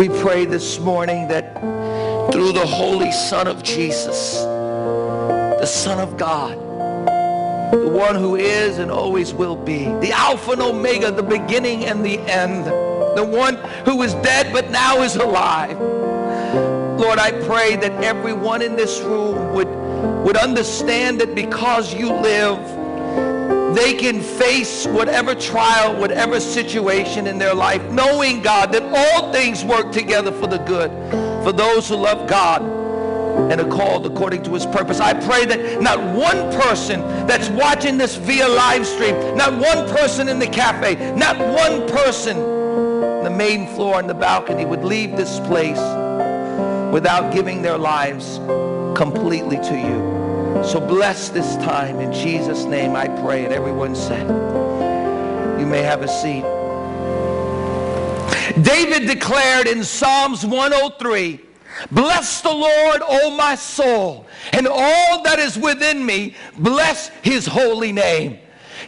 We pray this morning that through the Holy Son of Jesus, the Son of God, the one who is and always will be, the Alpha and Omega, the beginning and the end, the one who was dead but now is alive. Lord, I pray that everyone in this room would, would understand that because you live, they can face whatever trial, whatever situation in their life, knowing, God, that all things work together for the good for those who love God and are called according to his purpose. I pray that not one person that's watching this via live stream, not one person in the cafe, not one person on the main floor and the balcony would leave this place without giving their lives completely to you. So bless this time. In Jesus' name I pray. And everyone said, you may have a seat. David declared in Psalms 103, Bless the Lord, O my soul, and all that is within me, bless his holy name.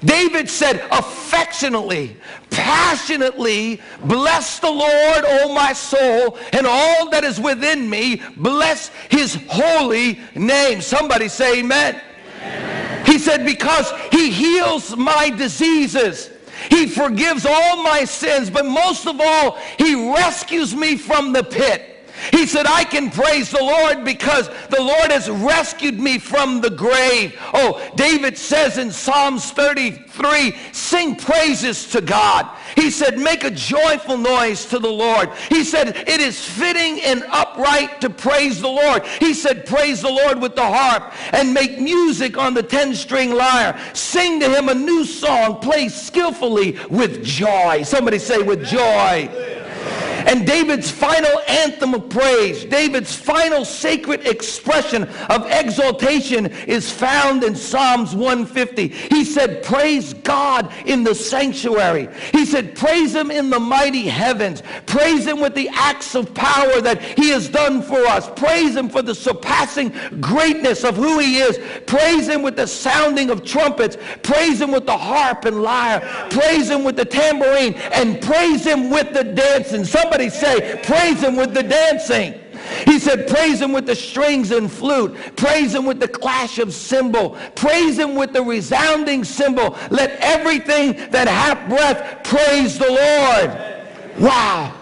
David said, affectionately, passionately, bless the Lord, O my soul, and all that is within me, bless his holy name. Somebody say amen. amen. He said, because he heals my diseases. He forgives all my sins, but most of all, he rescues me from the pit. He said, I can praise the Lord because the Lord has rescued me from the grave. Oh, David says in Psalms 33, sing praises to God. He said, make a joyful noise to the Lord. He said, it is fitting and upright to praise the Lord. He said, praise the Lord with the harp and make music on the 10-string lyre. Sing to him a new song, play skillfully with joy. Somebody say with joy. And David's final anthem of praise, David's final sacred expression of exaltation is found in Psalms 150. He said, praise God in the sanctuary. He said, praise him in the mighty heavens. Praise him with the acts of power that he has done for us. Praise him for the surpassing greatness of who he is. Praise him with the sounding of trumpets. Praise him with the harp and lyre. Praise him with the tambourine. And praise him with the dancing. Somebody Somebody say, praise him with the dancing. He said, praise him with the strings and flute. Praise him with the clash of cymbal. Praise him with the resounding cymbal. Let everything that hath breath praise the Lord. Wow.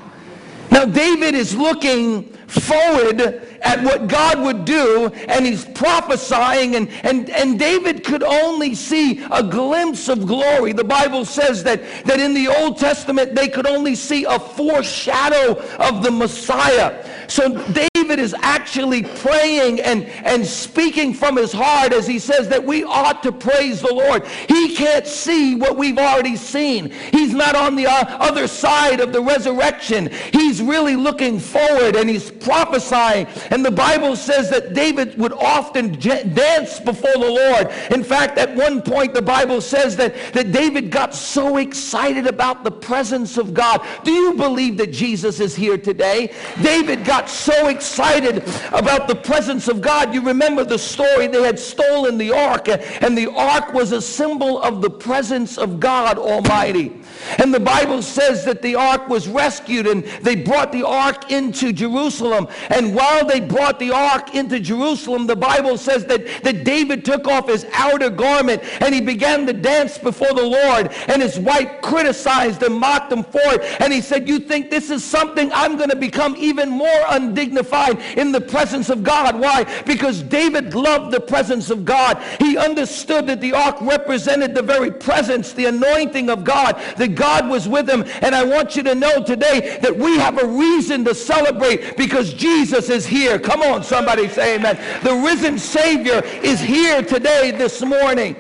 Now David is looking forward at what God would do, and he's prophesying, and, and, and David could only see a glimpse of glory. The Bible says that, that in the Old Testament they could only see a foreshadow of the Messiah. So David is actually praying and, and speaking from his heart as he says that we ought to praise the Lord. He can't see what we've already seen. He's not on the uh, other side of the resurrection. He's really looking forward and he's prophesying and the Bible says that David would often dance before the Lord. In fact, at one point, the Bible says that, that David got so excited about the presence of God. Do you believe that Jesus is here today? David got so excited about the presence of God. You remember the story. They had stolen the ark, and the ark was a symbol of the presence of God Almighty. And the Bible says that the ark was rescued and they brought the ark into Jerusalem. And while they brought the ark into Jerusalem, the Bible says that, that David took off his outer garment and he began to dance before the Lord. And his wife criticized and mocked him for it. And he said, you think this is something I'm going to become even more undignified in the presence of God. Why? Because David loved the presence of God. He understood that the ark represented the very presence, the anointing of God, that God was with him. And I want you to know today that we have a reason to celebrate because Jesus is here. Come on, somebody say amen. The risen Savior is here today, this morning.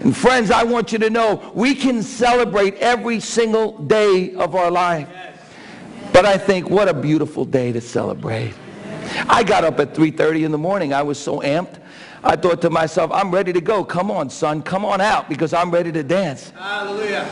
And friends, I want you to know we can celebrate every single day of our life. But I think what a beautiful day to celebrate. I got up at 3:30 in the morning. I was so amped. I thought to myself, I'm ready to go. Come on, son, come on out because I'm ready to dance. Hallelujah.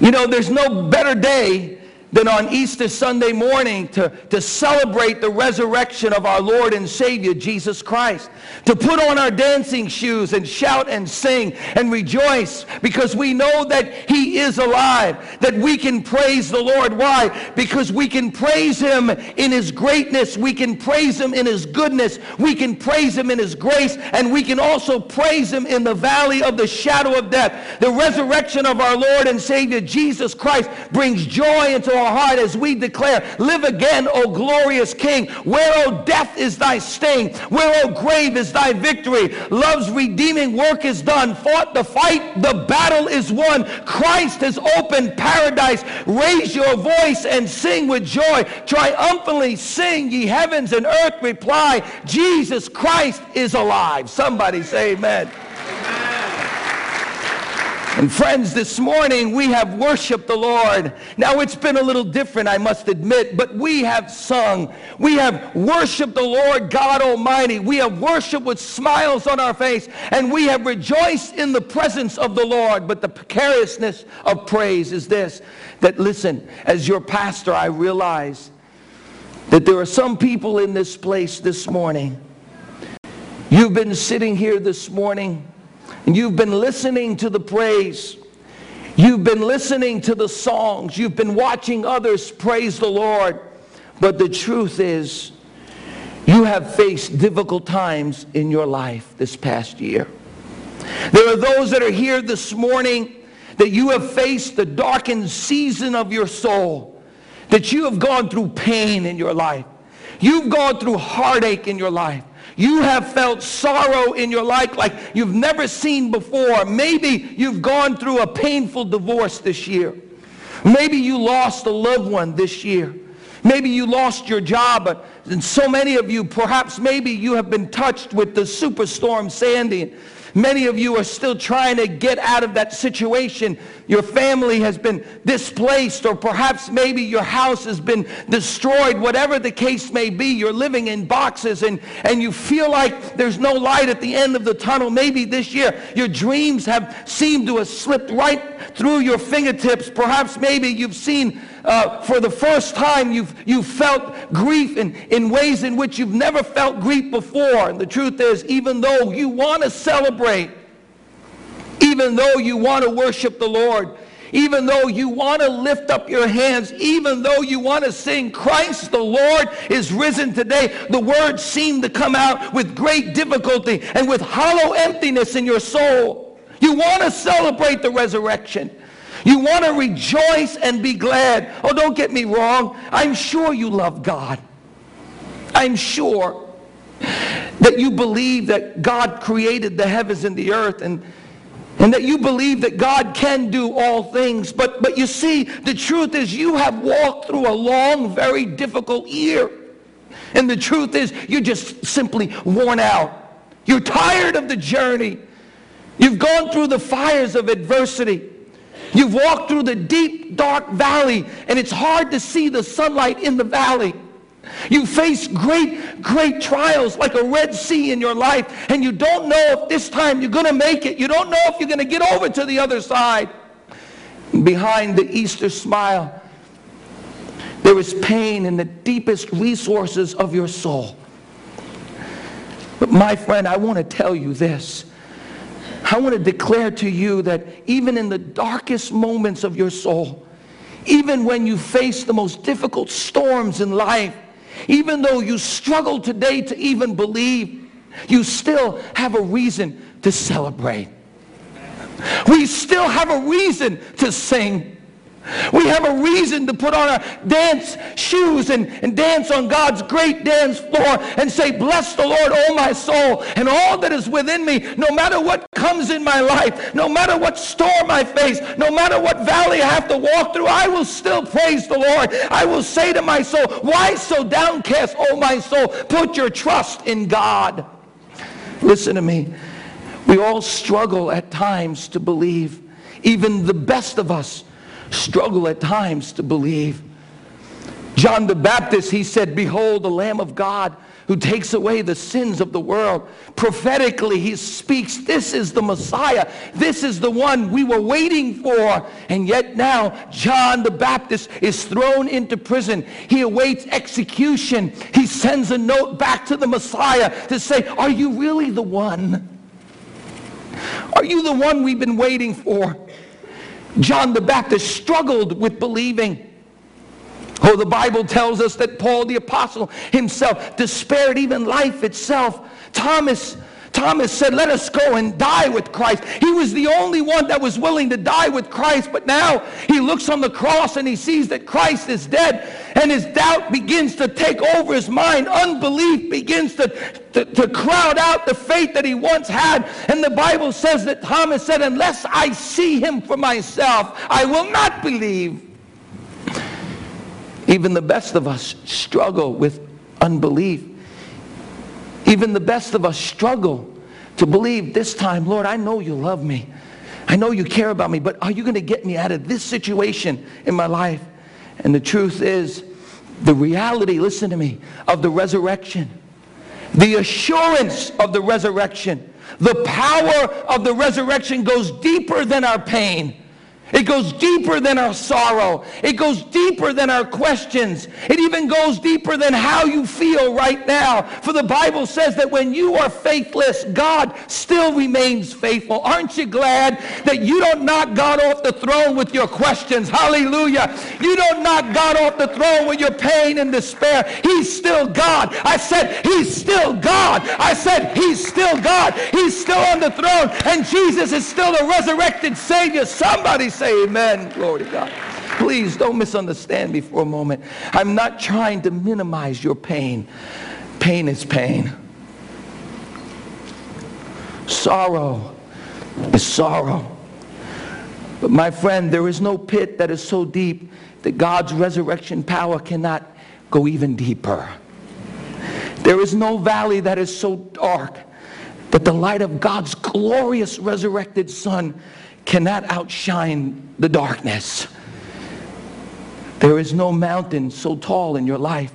You know, there's no better day than on Easter Sunday morning to, to celebrate the resurrection of our Lord and Savior, Jesus Christ. To put on our dancing shoes and shout and sing and rejoice because we know that He is alive, that we can praise the Lord. Why? Because we can praise Him in His greatness, we can praise Him in His goodness, we can praise Him in His grace, and we can also praise Him in the valley of the shadow of death. The resurrection of our Lord and Savior, Jesus Christ, brings joy into our heart as we declare, Live again, O glorious King. Where, O death, is thy sting? Where, O grave, is thy victory? Love's redeeming work is done. Fought the fight, the battle is won. Christ has opened paradise. Raise your voice and sing with joy. Triumphantly sing, ye heavens and earth reply, Jesus Christ is alive. Somebody say amen. And friends, this morning we have worshiped the Lord. Now it's been a little different, I must admit, but we have sung. We have worshiped the Lord God Almighty. We have worshiped with smiles on our face, and we have rejoiced in the presence of the Lord. But the precariousness of praise is this that listen, as your pastor, I realize that there are some people in this place this morning. You've been sitting here this morning and you've been listening to the praise. You've been listening to the songs. You've been watching others praise the Lord. But the truth is, you have faced difficult times in your life this past year. There are those that are here this morning that you have faced the darkened season of your soul, that you have gone through pain in your life. You've gone through heartache in your life. You have felt sorrow in your life like you've never seen before. Maybe you've gone through a painful divorce this year. Maybe you lost a loved one this year. Maybe you lost your job. And so many of you, perhaps maybe you have been touched with the superstorm Sandy. Many of you are still trying to get out of that situation. Your family has been displaced, or perhaps maybe your house has been destroyed. Whatever the case may be, you're living in boxes and, and you feel like there's no light at the end of the tunnel. Maybe this year your dreams have seemed to have slipped right through your fingertips. Perhaps maybe you've seen uh, for the first time you've, you've felt grief in, in ways in which you've never felt grief before. And the truth is, even though you want to celebrate, even though you want to worship the Lord, even though you want to lift up your hands, even though you want to sing, Christ the Lord is risen today, the words seem to come out with great difficulty and with hollow emptiness in your soul. You want to celebrate the resurrection. You want to rejoice and be glad. Oh, don't get me wrong. I'm sure you love God. I'm sure that you believe that God created the heavens and the earth and, and that you believe that God can do all things. But, but you see, the truth is you have walked through a long, very difficult year. And the truth is you're just simply worn out. You're tired of the journey. You've gone through the fires of adversity. You've walked through the deep, dark valley, and it's hard to see the sunlight in the valley. You face great, great trials like a Red Sea in your life, and you don't know if this time you're going to make it. You don't know if you're going to get over to the other side. Behind the Easter smile, there is pain in the deepest resources of your soul. But my friend, I want to tell you this. I want to declare to you that even in the darkest moments of your soul, even when you face the most difficult storms in life, even though you struggle today to even believe, you still have a reason to celebrate. We still have a reason to sing. We have a reason to put on our dance shoes and, and dance on God's great dance floor and say, Bless the Lord, O my soul, and all that is within me, no matter what comes in my life, no matter what storm I face, no matter what valley I have to walk through, I will still praise the Lord. I will say to my soul, Why so downcast, O my soul? Put your trust in God. Listen to me. We all struggle at times to believe. Even the best of us struggle at times to believe. John the Baptist, he said, Behold, the Lamb of God who takes away the sins of the world. Prophetically, he speaks, This is the Messiah. This is the one we were waiting for. And yet now, John the Baptist is thrown into prison. He awaits execution. He sends a note back to the Messiah to say, Are you really the one? Are you the one we've been waiting for? John the Baptist struggled with believing. Oh, the Bible tells us that Paul the apostle himself despaired even life itself. Thomas Thomas said, Let us go and die with Christ. He was the only one that was willing to die with Christ, but now he looks on the cross and he sees that Christ is dead, and his doubt begins to take over his mind. Unbelief begins to, to, to crowd out the faith that he once had. And the Bible says that Thomas said, Unless I see him for myself, I will not believe. Even the best of us struggle with unbelief. Even the best of us struggle to believe this time, Lord, I know you love me. I know you care about me, but are you going to get me out of this situation in my life? And the truth is, the reality, listen to me, of the resurrection, the assurance of the resurrection, the power of the resurrection goes deeper than our pain. It goes deeper than our sorrow. It goes deeper than our questions. It even goes deeper than how you feel right now. For the Bible says that when you are faithless, God still remains faithful. Aren't you glad that you don't knock God off the throne with your questions? Hallelujah. You don't knock God off the throne with your pain and despair. He's still God. I said, He's still God. I said, He's still God. He's still on the throne. And Jesus is still the resurrected Savior. Somebody say amen. Glory to God. Please don't misunderstand me for a moment. I'm not trying to minimize your pain. Pain is pain. Sorrow is sorrow. But my friend, there is no pit that is so deep that God's resurrection power cannot go even deeper. There is no valley that is so dark that the light of God's glorious resurrected Son cannot outshine the darkness. There is no mountain so tall in your life,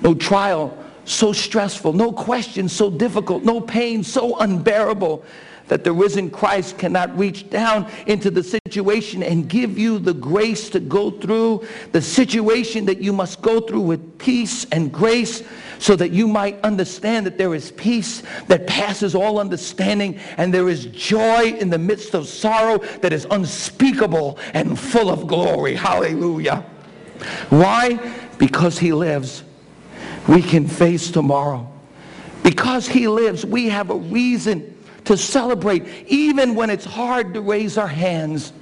no trial so stressful, no question so difficult, no pain so unbearable that the risen Christ cannot reach down into the situation and give you the grace to go through the situation that you must go through with peace and grace so that you might understand that there is peace that passes all understanding and there is joy in the midst of sorrow that is unspeakable and full of glory. Hallelujah. Why? Because he lives. We can face tomorrow. Because he lives, we have a reason to celebrate, even when it's hard to raise our hands.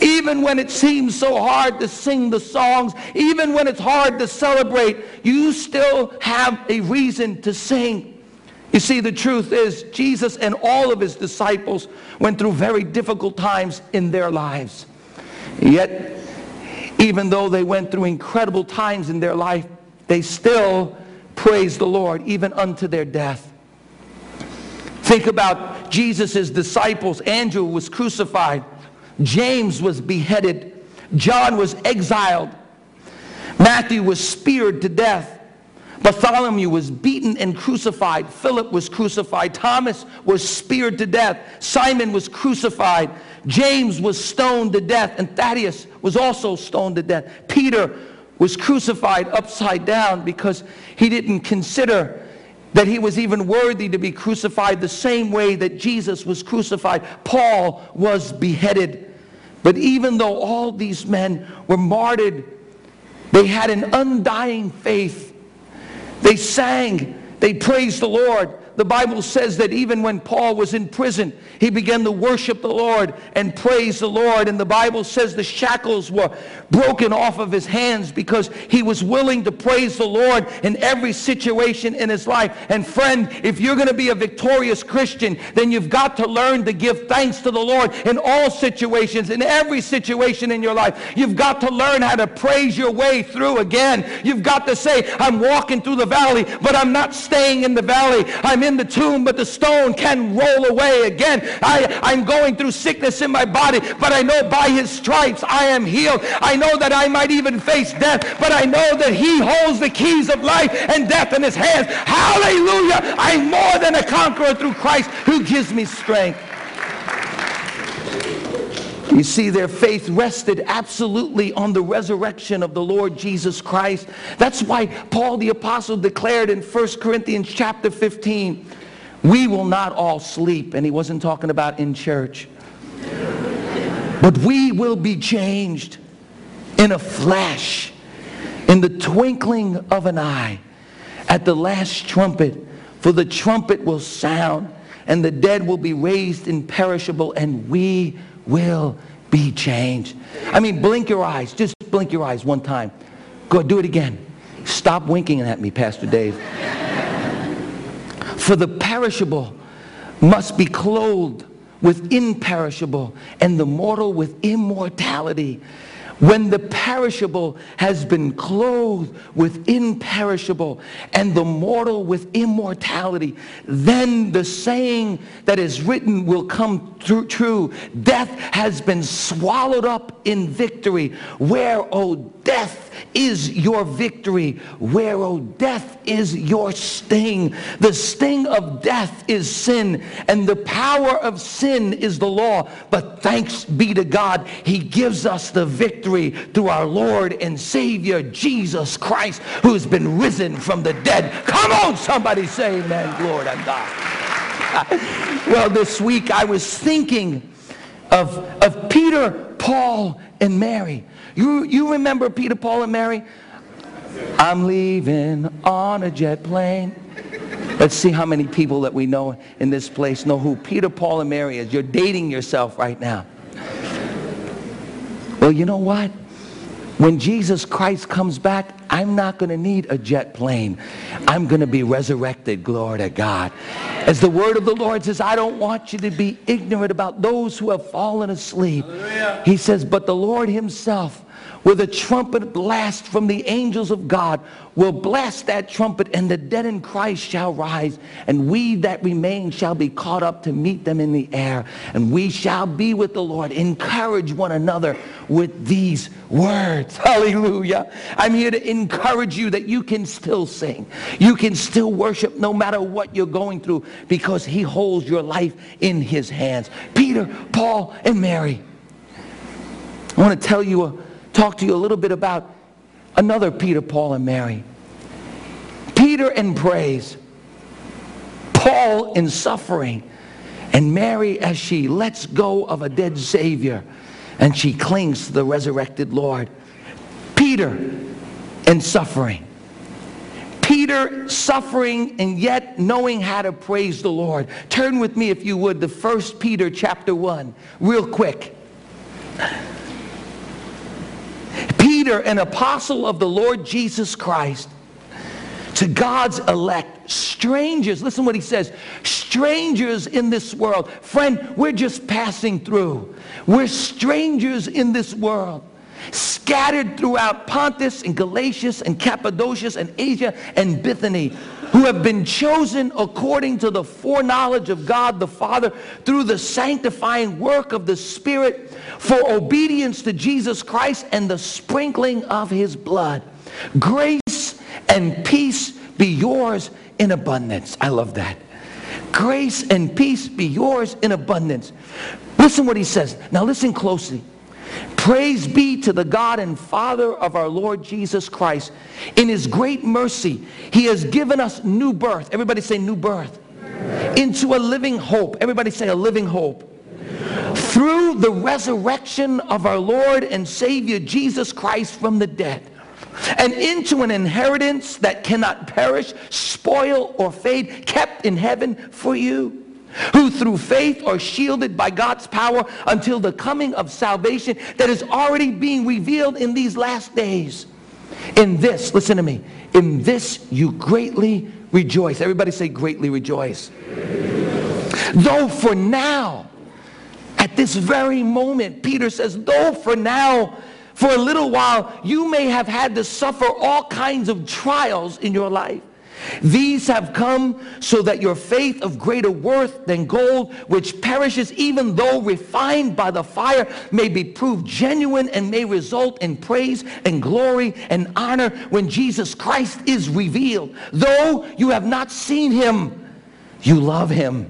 Even when it seems so hard to sing the songs, even when it's hard to celebrate, you still have a reason to sing. You see, the truth is, Jesus and all of his disciples went through very difficult times in their lives. Yet, even though they went through incredible times in their life, they still praised the Lord, even unto their death. Think about Jesus' disciples. Andrew was crucified. James was beheaded. John was exiled. Matthew was speared to death. Bartholomew was beaten and crucified. Philip was crucified. Thomas was speared to death. Simon was crucified. James was stoned to death. And Thaddeus was also stoned to death. Peter was crucified upside down because he didn't consider that he was even worthy to be crucified the same way that Jesus was crucified. Paul was beheaded. But even though all these men were martyred, they had an undying faith. They sang, they praised the Lord, the Bible says that even when Paul was in prison, he began to worship the Lord and praise the Lord. And the Bible says the shackles were broken off of his hands because he was willing to praise the Lord in every situation in his life. And friend, if you're going to be a victorious Christian, then you've got to learn to give thanks to the Lord in all situations, in every situation in your life. You've got to learn how to praise your way through again. You've got to say, I'm walking through the valley, but I'm not staying in the valley. I'm in in the tomb, but the stone can roll away again. I, I'm going through sickness in my body, but I know by his stripes I am healed. I know that I might even face death, but I know that he holds the keys of life and death in his hands. Hallelujah. I'm more than a conqueror through Christ who gives me strength. You see, their faith rested absolutely on the resurrection of the Lord Jesus Christ. That's why Paul the Apostle declared in 1 Corinthians chapter 15, we will not all sleep. And he wasn't talking about in church. But we will be changed in a flash, in the twinkling of an eye, at the last trumpet. For the trumpet will sound, and the dead will be raised imperishable, and we will be changed. I mean, blink your eyes. Just blink your eyes one time. Go, do it again. Stop winking at me, Pastor Dave. For the perishable must be clothed with imperishable, and the mortal with immortality. When the perishable has been clothed with imperishable and the mortal with immortality, then the saying that is written will come true. Death has been swallowed up in victory. Where, O oh, death, is your victory? Where, O oh, death, is your sting? The sting of death is sin, and the power of sin is the law. But thanks be to God, He gives us the victory through our Lord and Savior, Jesus Christ, who has been risen from the dead. Come on, somebody say amen. Glory to God. well, this week I was thinking of, of Peter, Paul, and Mary. You, you remember Peter, Paul, and Mary? I'm leaving on a jet plane. Let's see how many people that we know in this place know who Peter, Paul, and Mary is. You're dating yourself right now. Well, you know what? When Jesus Christ comes back, I'm not going to need a jet plane. I'm going to be resurrected. Glory to God. As the word of the Lord says, I don't want you to be ignorant about those who have fallen asleep. Hallelujah. He says, but the Lord himself with a trumpet blast from the angels of God will blast that trumpet and the dead in Christ shall rise and we that remain shall be caught up to meet them in the air and we shall be with the Lord. Encourage one another with these words. Hallelujah. I'm here to encourage you that you can still sing. You can still worship no matter what you're going through because he holds your life in his hands. Peter, Paul, and Mary. I want to tell you a talk to you a little bit about another Peter, Paul, and Mary. Peter in praise, Paul in suffering, and Mary as she lets go of a dead Savior and she clings to the resurrected Lord. Peter in suffering. Peter suffering and yet knowing how to praise the Lord. Turn with me, if you would, to 1 Peter chapter 1, real quick. Peter, an apostle of the Lord Jesus Christ, to God's elect, strangers. Listen what he says. Strangers in this world. Friend, we're just passing through. We're strangers in this world. Scattered throughout Pontus and Galatia and Cappadocia and Asia and Bithynia who have been chosen according to the foreknowledge of God the Father through the sanctifying work of the Spirit for obedience to Jesus Christ and the sprinkling of his blood. Grace and peace be yours in abundance. I love that. Grace and peace be yours in abundance. Listen what he says. Now listen closely. Praise be to the God and Father of our Lord Jesus Christ. In his great mercy, he has given us new birth. Everybody say new birth. Into a living hope. Everybody say a living hope. Through the resurrection of our Lord and Savior Jesus Christ from the dead and into an inheritance that cannot perish, spoil, or fade, kept in heaven for you who through faith are shielded by God's power until the coming of salvation that is already being revealed in these last days. In this, listen to me, in this you greatly rejoice. Everybody say greatly rejoice. Though for now, at this very moment, Peter says, though for now, for a little while, you may have had to suffer all kinds of trials in your life. These have come so that your faith of greater worth than gold, which perishes even though refined by the fire, may be proved genuine and may result in praise and glory and honor when Jesus Christ is revealed. Though you have not seen him, you love him.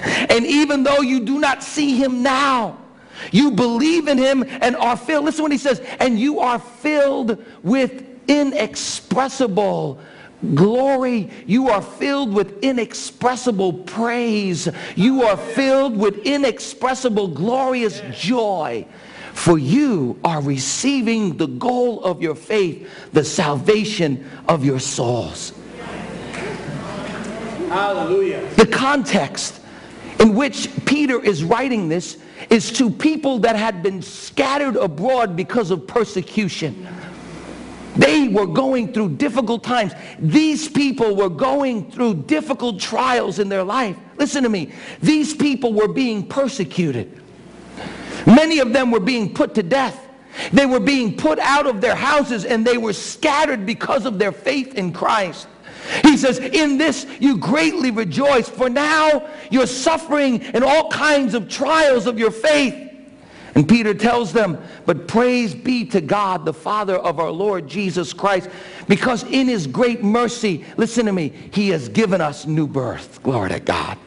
And even though you do not see him now, you believe in him and are filled. Listen what he says, and you are filled with inexpressible glory. You are filled with inexpressible praise. You are filled with inexpressible glorious joy. For you are receiving the goal of your faith, the salvation of your souls. Hallelujah. The context in which Peter is writing this is to people that had been scattered abroad because of persecution. They were going through difficult times. These people were going through difficult trials in their life. Listen to me. These people were being persecuted. Many of them were being put to death. They were being put out of their houses and they were scattered because of their faith in Christ. He says, In this you greatly rejoice, for now you're suffering in all kinds of trials of your faith and Peter tells them, but praise be to God, the Father of our Lord Jesus Christ, because in his great mercy, listen to me, he has given us new birth. Glory to God.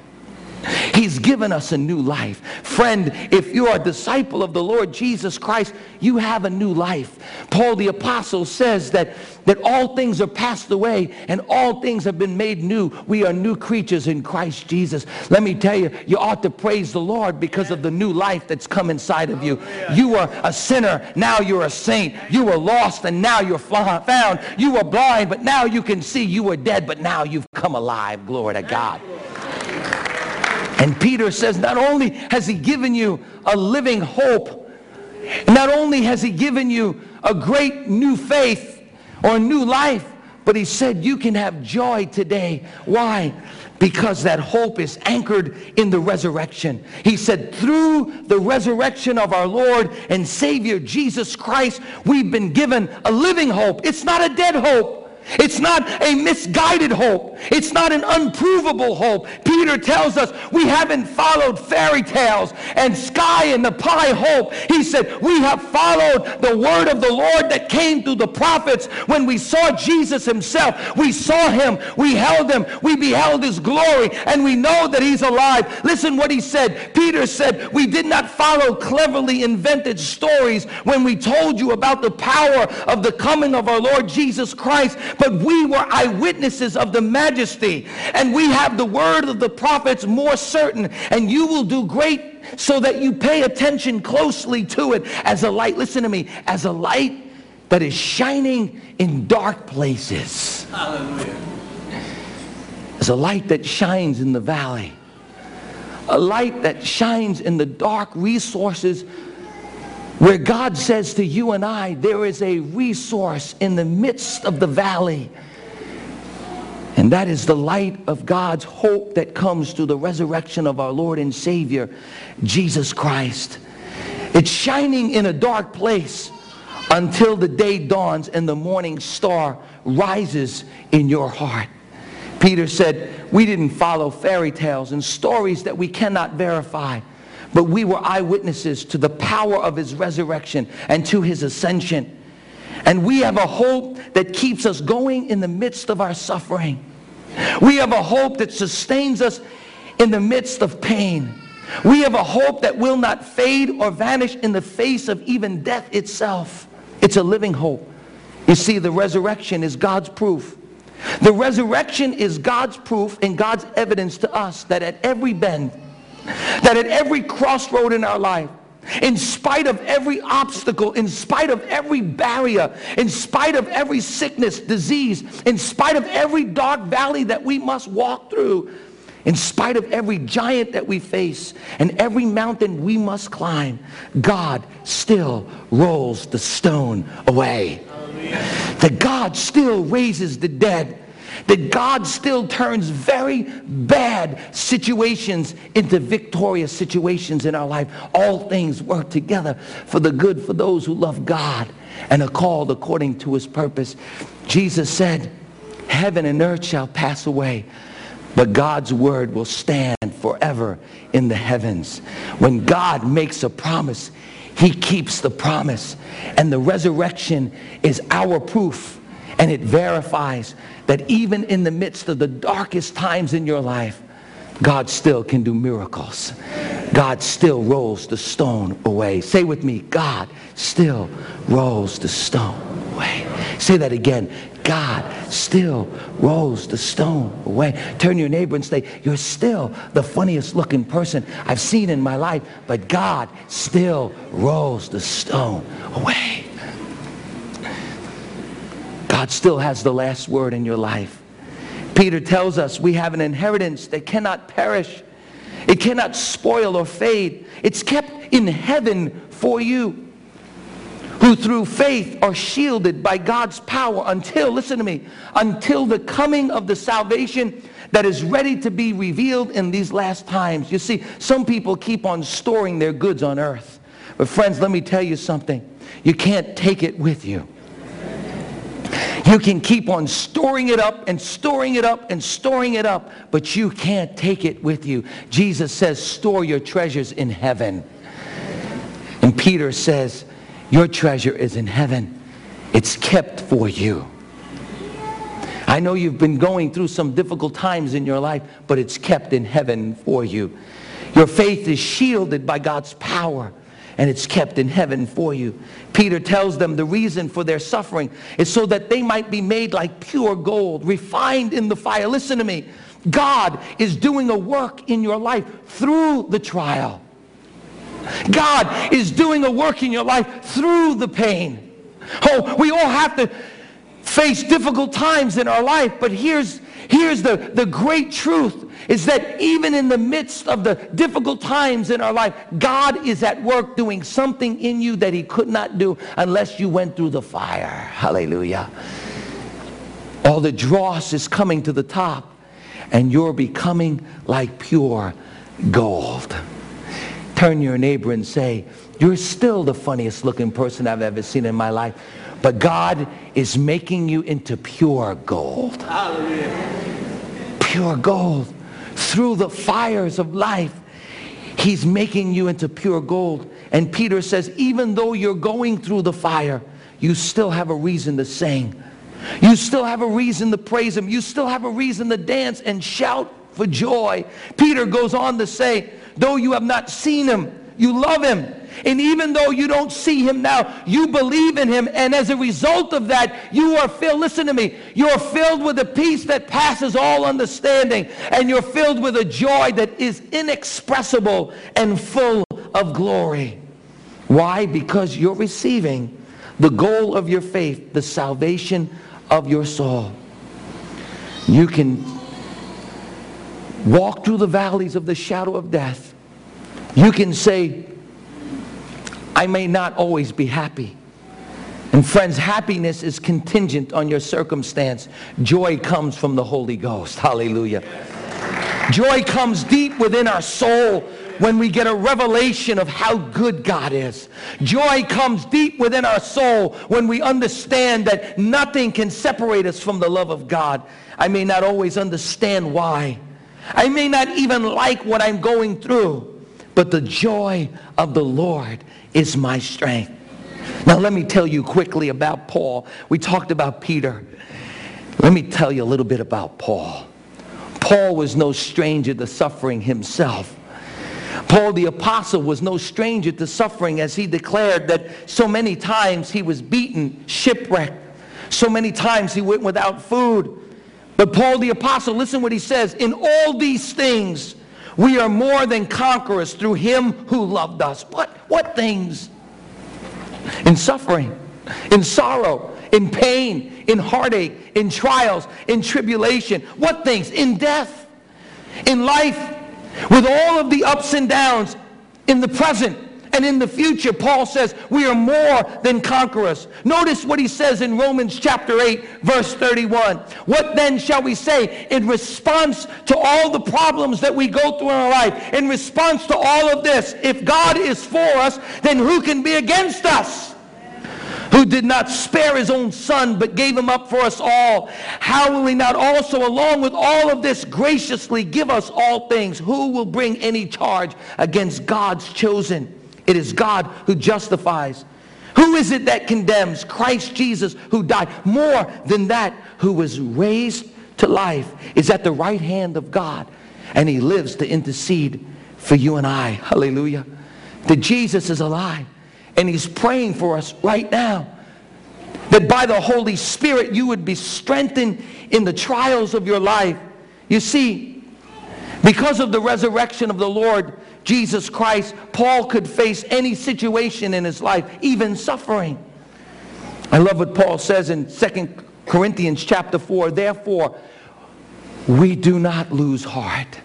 He's given us a new life. Friend, if you're a disciple of the Lord Jesus Christ, you have a new life. Paul the apostle says that, that all things are passed away and all things have been made new. We are new creatures in Christ Jesus. Let me tell you, you ought to praise the Lord because of the new life that's come inside of you. You were a sinner, now you're a saint. You were lost and now you're found. You were blind, but now you can see. You were dead, but now you've come alive. Glory to God. And Peter says, not only has he given you a living hope, not only has he given you a great new faith or new life, but he said you can have joy today. Why? Because that hope is anchored in the resurrection. He said, through the resurrection of our Lord and Savior Jesus Christ, we've been given a living hope. It's not a dead hope. It's not a misguided hope. It's not an unprovable hope. Peter tells us we haven't followed fairy tales and sky and the pie hope. He said we have followed the word of the Lord that came through the prophets when we saw Jesus himself. We saw him. We held him. We beheld his glory and we know that he's alive. Listen what he said. Peter said we did not follow cleverly invented stories when we told you about the power of the coming of our Lord Jesus Christ but we were eyewitnesses of the majesty, and we have the word of the prophets more certain, and you will do great so that you pay attention closely to it as a light. Listen to me, as a light that is shining in dark places. Hallelujah. As a light that shines in the valley. A light that shines in the dark resources where God says to you and I, there is a resource in the midst of the valley. And that is the light of God's hope that comes through the resurrection of our Lord and Savior, Jesus Christ. It's shining in a dark place until the day dawns and the morning star rises in your heart. Peter said, we didn't follow fairy tales and stories that we cannot verify but we were eyewitnesses to the power of his resurrection and to his ascension. And we have a hope that keeps us going in the midst of our suffering. We have a hope that sustains us in the midst of pain. We have a hope that will not fade or vanish in the face of even death itself. It's a living hope. You see, the resurrection is God's proof. The resurrection is God's proof and God's evidence to us that at every bend, that at every crossroad in our life, in spite of every obstacle, in spite of every barrier, in spite of every sickness, disease, in spite of every dark valley that we must walk through, in spite of every giant that we face and every mountain we must climb, God still rolls the stone away. That God still raises the dead that God still turns very bad situations into victorious situations in our life. All things work together for the good for those who love God and are called according to his purpose. Jesus said, Heaven and earth shall pass away, but God's word will stand forever in the heavens. When God makes a promise, he keeps the promise. And the resurrection is our proof. And it verifies that even in the midst of the darkest times in your life, God still can do miracles. God still rolls the stone away. Say with me, God still rolls the stone away. Say that again. God still rolls the stone away. Turn your neighbor and say, You're still the funniest looking person I've seen in my life, but God still rolls the stone away. God still has the last word in your life. Peter tells us we have an inheritance that cannot perish. It cannot spoil or fade. It's kept in heaven for you who through faith are shielded by God's power until, listen to me, until the coming of the salvation that is ready to be revealed in these last times. You see, some people keep on storing their goods on earth. But friends, let me tell you something. You can't take it with you. You can keep on storing it up and storing it up and storing it up, but you can't take it with you. Jesus says, store your treasures in heaven. And Peter says, your treasure is in heaven. It's kept for you. I know you've been going through some difficult times in your life, but it's kept in heaven for you. Your faith is shielded by God's power and it's kept in heaven for you. Peter tells them the reason for their suffering is so that they might be made like pure gold, refined in the fire. Listen to me. God is doing a work in your life through the trial. God is doing a work in your life through the pain. Oh, we all have to face difficult times in our life, but here's, here's the, the great truth is that even in the midst of the difficult times in our life, God is at work doing something in you that he could not do unless you went through the fire. Hallelujah. All the dross is coming to the top and you're becoming like pure gold turn your neighbor and say, You're still the funniest looking person I've ever seen in my life, but God is making you into pure gold. Hallelujah. Pure gold. Through the fires of life, He's making you into pure gold. And Peter says, even though you're going through the fire, you still have a reason to sing. You still have a reason to praise Him. You still have a reason to dance and shout for joy. Peter goes on to say, Though you have not seen him, you love him. And even though you don't see him now, you believe in him. And as a result of that, you are filled, listen to me, you're filled with a peace that passes all understanding. And you're filled with a joy that is inexpressible and full of glory. Why? Because you're receiving the goal of your faith, the salvation of your soul. You can walk through the valleys of the shadow of death, you can say, I may not always be happy. And friends, happiness is contingent on your circumstance. Joy comes from the Holy Ghost. Hallelujah. Joy comes deep within our soul when we get a revelation of how good God is. Joy comes deep within our soul when we understand that nothing can separate us from the love of God. I may not always understand why, I may not even like what I'm going through, but the joy of the Lord is my strength. Now, let me tell you quickly about Paul. We talked about Peter. Let me tell you a little bit about Paul. Paul was no stranger to suffering himself. Paul the apostle was no stranger to suffering as he declared that so many times he was beaten, shipwrecked. So many times he went without food. But Paul the Apostle, listen what he says. In all these things, we are more than conquerors through him who loved us. What, what things? In suffering, in sorrow, in pain, in heartache, in trials, in tribulation. What things? In death, in life, with all of the ups and downs, in the present, and in the future, Paul says, we are more than conquerors. Notice what he says in Romans chapter 8, verse 31. What then shall we say in response to all the problems that we go through in our life? In response to all of this, if God is for us, then who can be against us? who did not spare his own son, but gave him up for us all, how will he not also, along with all of this, graciously give us all things? Who will bring any charge against God's chosen? It is God who justifies. Who is it that condemns? Christ Jesus, who died. More than that, who was raised to life, is at the right hand of God, and he lives to intercede for you and I. Hallelujah. That Jesus is alive and he's praying for us right now. That by the Holy Spirit you would be strengthened in the trials of your life. You see, because of the resurrection of the Lord Jesus Christ, Paul could face any situation in his life, even suffering. I love what Paul says in 2 Corinthians chapter 4. Therefore, we do not lose heart.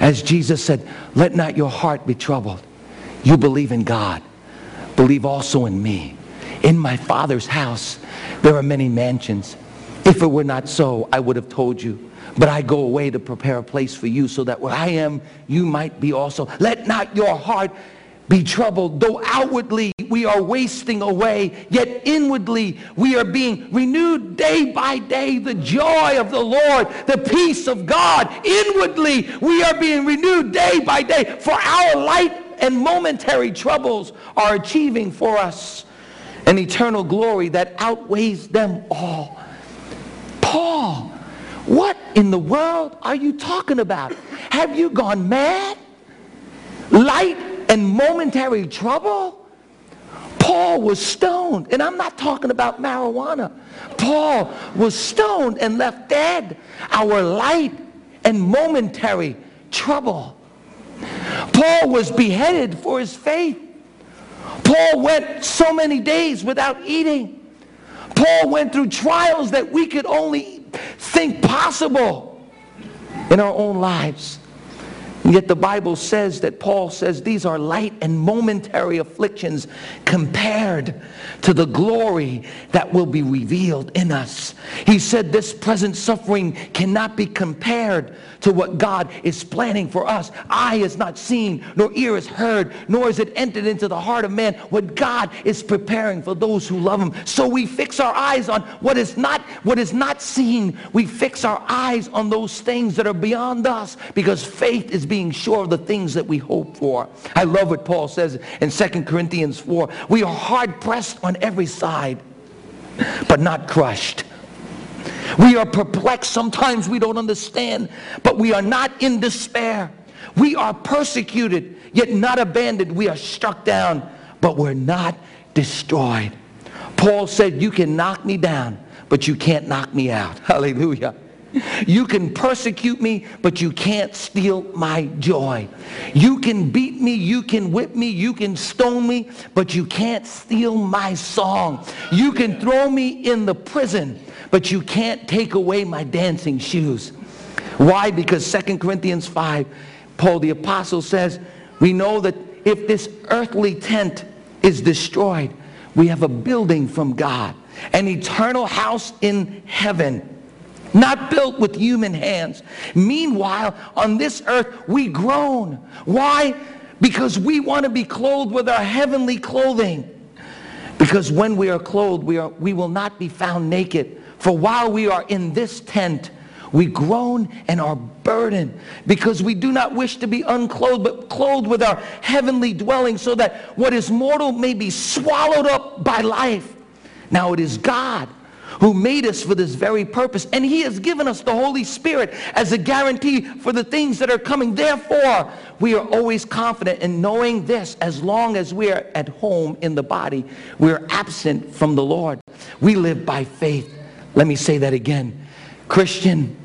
As Jesus said, let not your heart be troubled. You believe in God believe also in me. In my Father's house there are many mansions. If it were not so, I would have told you. But I go away to prepare a place for you so that where I am, you might be also. Let not your heart be troubled. Though outwardly we are wasting away, yet inwardly we are being renewed day by day. The joy of the Lord, the peace of God. Inwardly we are being renewed day by day. For our light and momentary troubles are achieving for us an eternal glory that outweighs them all. Paul, what in the world are you talking about? Have you gone mad? Light and momentary trouble? Paul was stoned, and I'm not talking about marijuana. Paul was stoned and left dead. Our light and momentary trouble Paul was beheaded for his faith. Paul went so many days without eating. Paul went through trials that we could only think possible in our own lives. Yet the Bible says that Paul says these are light and momentary afflictions compared to the glory that will be revealed in us. He said this present suffering cannot be compared to what God is planning for us. Eye is not seen, nor ear is heard, nor is it entered into the heart of man what God is preparing for those who love him. So we fix our eyes on what is not what is not seen. We fix our eyes on those things that are beyond us because faith is being sure of the things that we hope for. I love what Paul says in 2 Corinthians 4. We are hard pressed on every side, but not crushed we are perplexed. Sometimes we don't understand, but we are not in despair. We are persecuted, yet not abandoned. We are struck down, but we're not destroyed. Paul said, You can knock me down, but you can't knock me out. Hallelujah. You can persecute me, but you can't steal my joy. You can beat me, you can whip me, you can stone me, but you can't steal my song. You can throw me in the prison, but you can't take away my dancing shoes. Why? Because 2 Corinthians 5, Paul the apostle says, we know that if this earthly tent is destroyed, we have a building from God, an eternal house in heaven not built with human hands. Meanwhile, on this earth, we groan. Why? Because we want to be clothed with our heavenly clothing. Because when we are clothed, we, are, we will not be found naked. For while we are in this tent, we groan and are burdened because we do not wish to be unclothed, but clothed with our heavenly dwelling so that what is mortal may be swallowed up by life. Now it is God who made us for this very purpose. And he has given us the Holy Spirit as a guarantee for the things that are coming. Therefore, we are always confident in knowing this as long as we are at home in the body, we are absent from the Lord. We live by faith. Let me say that again. Christian,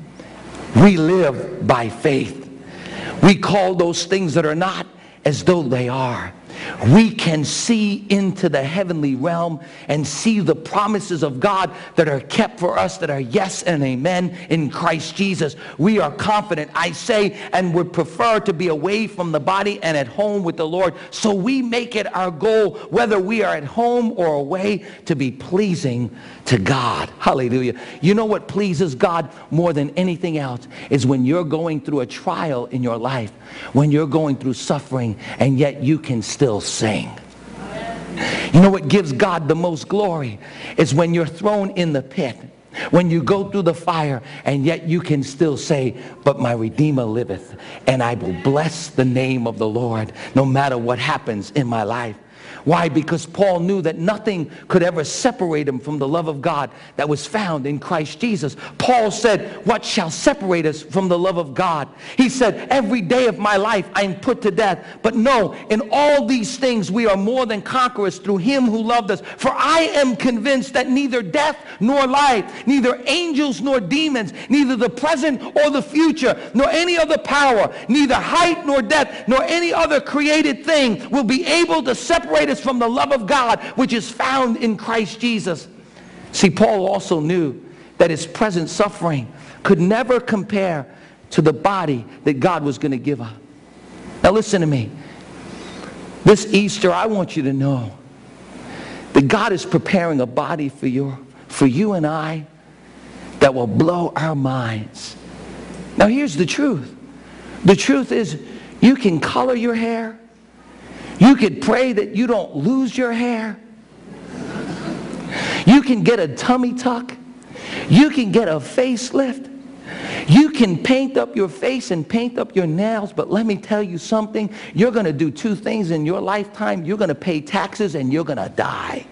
we live by faith. We call those things that are not as though they are we can see into the heavenly realm and see the promises of God that are kept for us that are yes and amen in Christ Jesus. We are confident, I say, and would prefer to be away from the body and at home with the Lord. So we make it our goal, whether we are at home or away, to be pleasing to God. Hallelujah. You know what pleases God more than anything else is when you're going through a trial in your life, when you're going through suffering, and yet you can still sing. You know what gives God the most glory? Is when you're thrown in the pit when you go through the fire and yet you can still say, but my Redeemer liveth and I will bless the name of the Lord no matter what happens in my life. Why? Because Paul knew that nothing could ever separate him from the love of God that was found in Christ Jesus. Paul said, What shall separate us from the love of God? He said, Every day of my life I am put to death. But no, in all these things we are more than conquerors through him who loved us. For I am convinced that neither death nor life, neither angels nor demons, neither the present or the future, nor any other power, neither height nor death nor any other created thing will be able to separate us from the love of God which is found in Christ Jesus. See, Paul also knew that his present suffering could never compare to the body that God was going to give up. Now listen to me. This Easter, I want you to know that God is preparing a body for you, for you and I that will blow our minds. Now here's the truth. The truth is you can color your hair. You could pray that you don't lose your hair. You can get a tummy tuck. You can get a facelift. You can paint up your face and paint up your nails, but let me tell you something. You're going to do two things in your lifetime. You're going to pay taxes and you're going to die.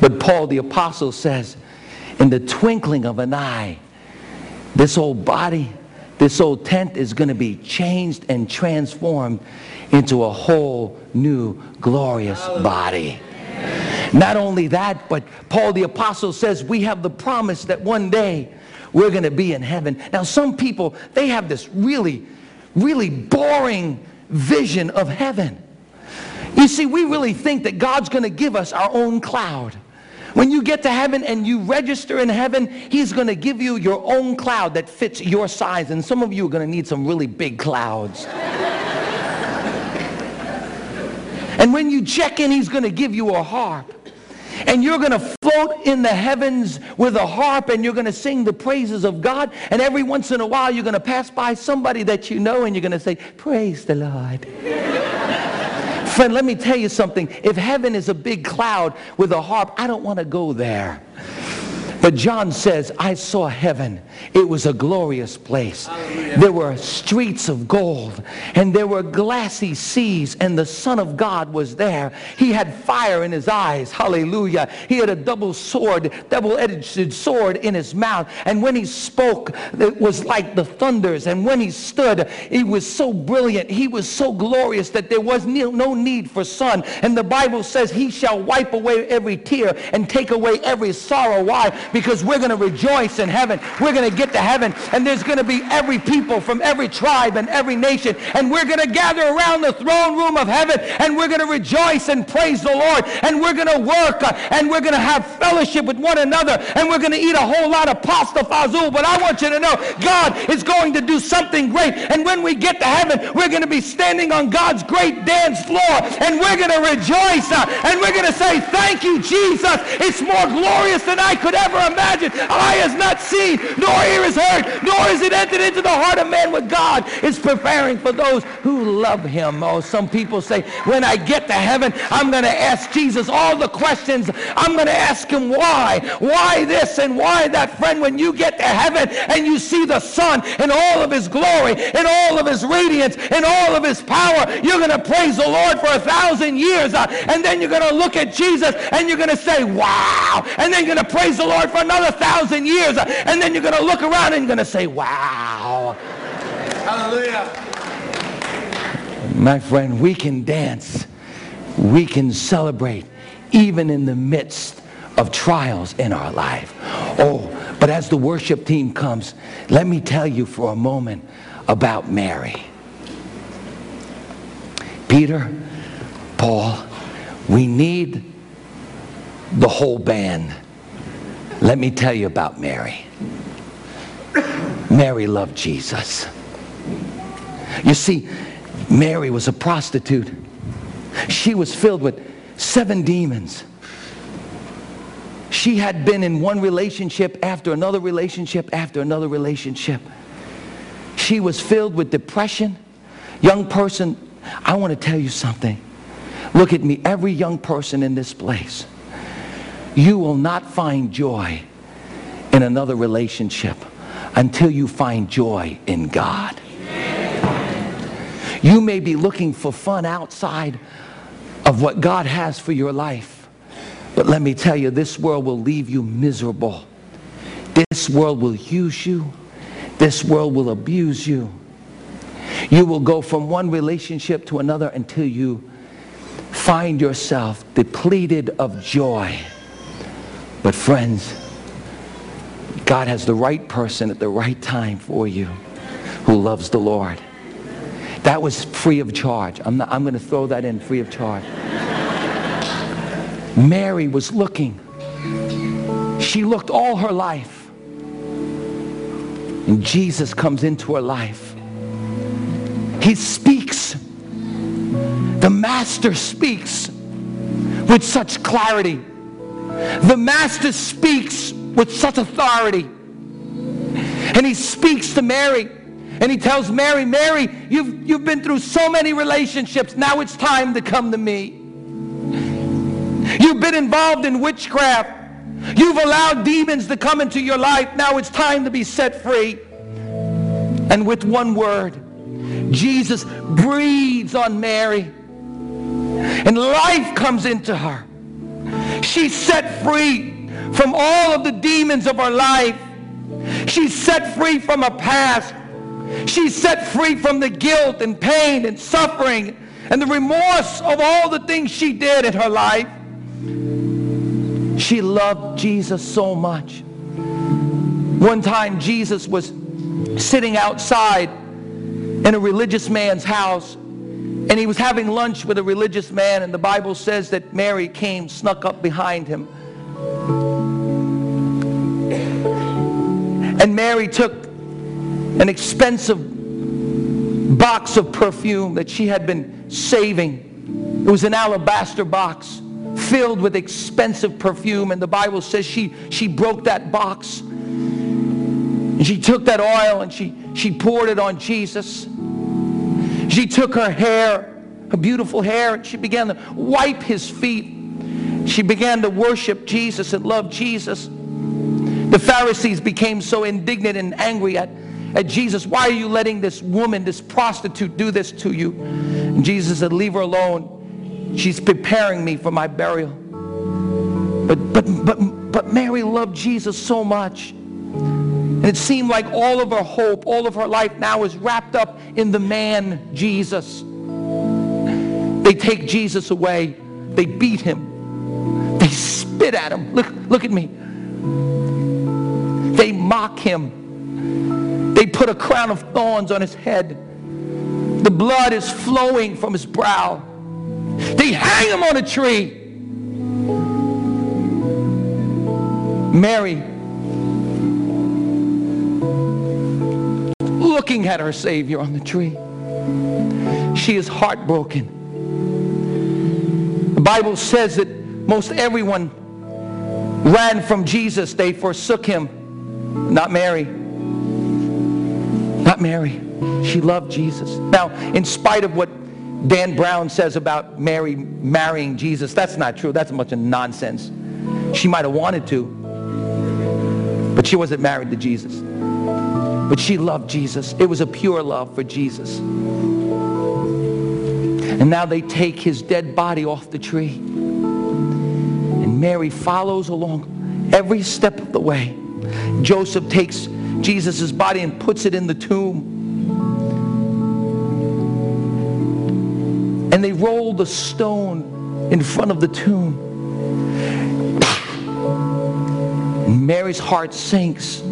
But Paul the apostle says, in the twinkling of an eye, this old body this old tent is going to be changed and transformed into a whole new glorious body. Not only that, but Paul the Apostle says we have the promise that one day we're going to be in heaven. Now, some people, they have this really, really boring vision of heaven. You see, we really think that God's going to give us our own cloud. When you get to heaven and you register in heaven, he's going to give you your own cloud that fits your size. And some of you are going to need some really big clouds. and when you check in, he's going to give you a harp. And you're going to float in the heavens with a harp and you're going to sing the praises of God. And every once in a while, you're going to pass by somebody that you know and you're going to say, Praise the Lord. Friend, let me tell you something. If heaven is a big cloud with a harp, I don't want to go there. But John says, I saw heaven. It was a glorious place. Hallelujah. There were streets of gold, and there were glassy seas, and the Son of God was there. He had fire in his eyes. Hallelujah. He had a double sword, double-edged sword in his mouth. And when he spoke, it was like the thunders. And when he stood, he was so brilliant. He was so glorious that there was no need for sun. And the Bible says, he shall wipe away every tear and take away every sorrow. Why? because we're going to rejoice in heaven. We're going to get to heaven and there's going to be every people from every tribe and every nation and we're going to gather around the throne room of heaven and we're going to rejoice and praise the Lord and we're going to work uh, and we're going to have fellowship with one another and we're going to eat a whole lot of pasta fazool. But I want you to know God is going to do something great. And when we get to heaven, we're going to be standing on God's great dance floor and we're going to rejoice uh, and we're going to say, thank you, Jesus. It's more glorious than I could ever imagine. Eye has not seen, nor ear has heard, nor is it entered into the heart of man what God is preparing for those who love him. Oh, some people say, when I get to heaven, I'm going to ask Jesus all the questions. I'm going to ask him why. Why this and why that? Friend, when you get to heaven and you see the Son in all of his glory, in all of his radiance, in all of his power, you're going to praise the Lord for a thousand years. Uh, and then you're going to look at Jesus and you're going to say, wow. And then you're going to praise the Lord for another thousand years. And then you're going to look around and you're going to say, wow. Hallelujah. My friend, we can dance. We can celebrate even in the midst of trials in our life. Oh, but as the worship team comes, let me tell you for a moment about Mary. Peter, Paul, we need the whole band let me tell you about Mary. Mary loved Jesus. You see, Mary was a prostitute. She was filled with seven demons. She had been in one relationship after another relationship after another relationship. She was filled with depression. Young person, I want to tell you something. Look at me, every young person in this place. You will not find joy in another relationship until you find joy in God. You may be looking for fun outside of what God has for your life. But let me tell you, this world will leave you miserable. This world will use you. This world will abuse you. You will go from one relationship to another until you find yourself depleted of joy. But friends, God has the right person at the right time for you who loves the Lord. That was free of charge. I'm, not, I'm going to throw that in free of charge. Mary was looking. She looked all her life. And Jesus comes into her life. He speaks. The Master speaks with such clarity. The Master speaks with such authority. And he speaks to Mary. And he tells Mary, Mary, you've, you've been through so many relationships. Now it's time to come to me. You've been involved in witchcraft. You've allowed demons to come into your life. Now it's time to be set free. And with one word, Jesus breathes on Mary. And life comes into her. She's set free from all of the demons of her life. She's set free from her past. She's set free from the guilt and pain and suffering and the remorse of all the things she did in her life. She loved Jesus so much. One time Jesus was sitting outside in a religious man's house and he was having lunch with a religious man and the Bible says that Mary came, snuck up behind him. And Mary took an expensive box of perfume that she had been saving. It was an alabaster box filled with expensive perfume. And the Bible says she, she broke that box. And she took that oil and she, she poured it on Jesus. She took her hair, her beautiful hair, and she began to wipe his feet. She began to worship Jesus and love Jesus. The Pharisees became so indignant and angry at, at Jesus. Why are you letting this woman, this prostitute, do this to you? And Jesus said, Leave her alone. She's preparing me for my burial. But, but, but, but Mary loved Jesus so much. And it seemed like all of her hope, all of her life now is wrapped up in the man, Jesus. They take Jesus away. They beat him. They spit at him. Look, look at me. Mock him. They put a crown of thorns on his head. The blood is flowing from his brow. They hang him on a tree. Mary, looking at her Savior on the tree, she is heartbroken. The Bible says that most everyone ran from Jesus. They forsook him. Not Mary. Not Mary. She loved Jesus. Now, in spite of what Dan Brown says about Mary marrying Jesus. That's not true. That's a bunch of nonsense. She might have wanted to, but she wasn't married to Jesus. But she loved Jesus. It was a pure love for Jesus. And now they take his dead body off the tree. And Mary follows along every step of the way. Joseph takes Jesus' body and puts it in the tomb. and they roll the stone in front of the tomb. Mary's heart sinks.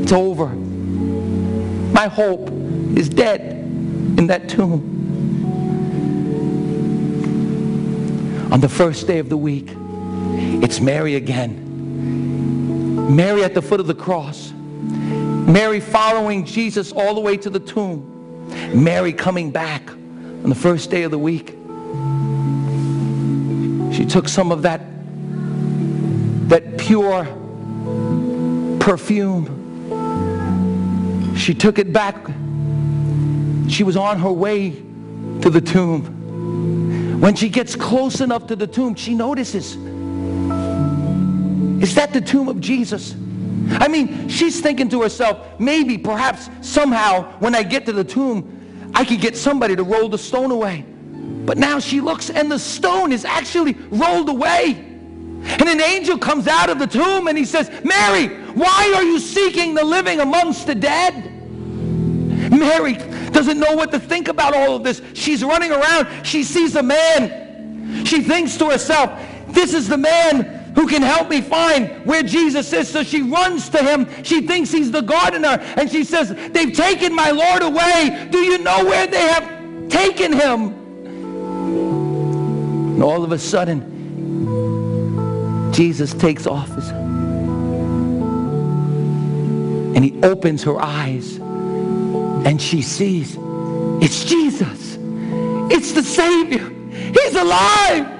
It's over. My hope is dead in that tomb. On the first day of the week, it's Mary again. Mary at the foot of the cross. Mary following Jesus all the way to the tomb. Mary coming back on the first day of the week. She took some of that, that pure perfume. She took it back. She was on her way to the tomb. When she gets close enough to the tomb, she notices, is that the tomb of Jesus? I mean, she's thinking to herself, maybe, perhaps, somehow, when I get to the tomb, I could get somebody to roll the stone away. But now she looks and the stone is actually rolled away. And an angel comes out of the tomb and he says, Mary, why are you seeking the living amongst the dead? Mary doesn't know what to think about all of this. She's running around. She sees a man. She thinks to herself, this is the man who can help me find where Jesus is. So she runs to him. She thinks he's the gardener. And she says, they've taken my Lord away. Do you know where they have taken him? And all of a sudden, Jesus takes off his and he opens her eyes and she sees it's Jesus. It's the Savior. He's alive.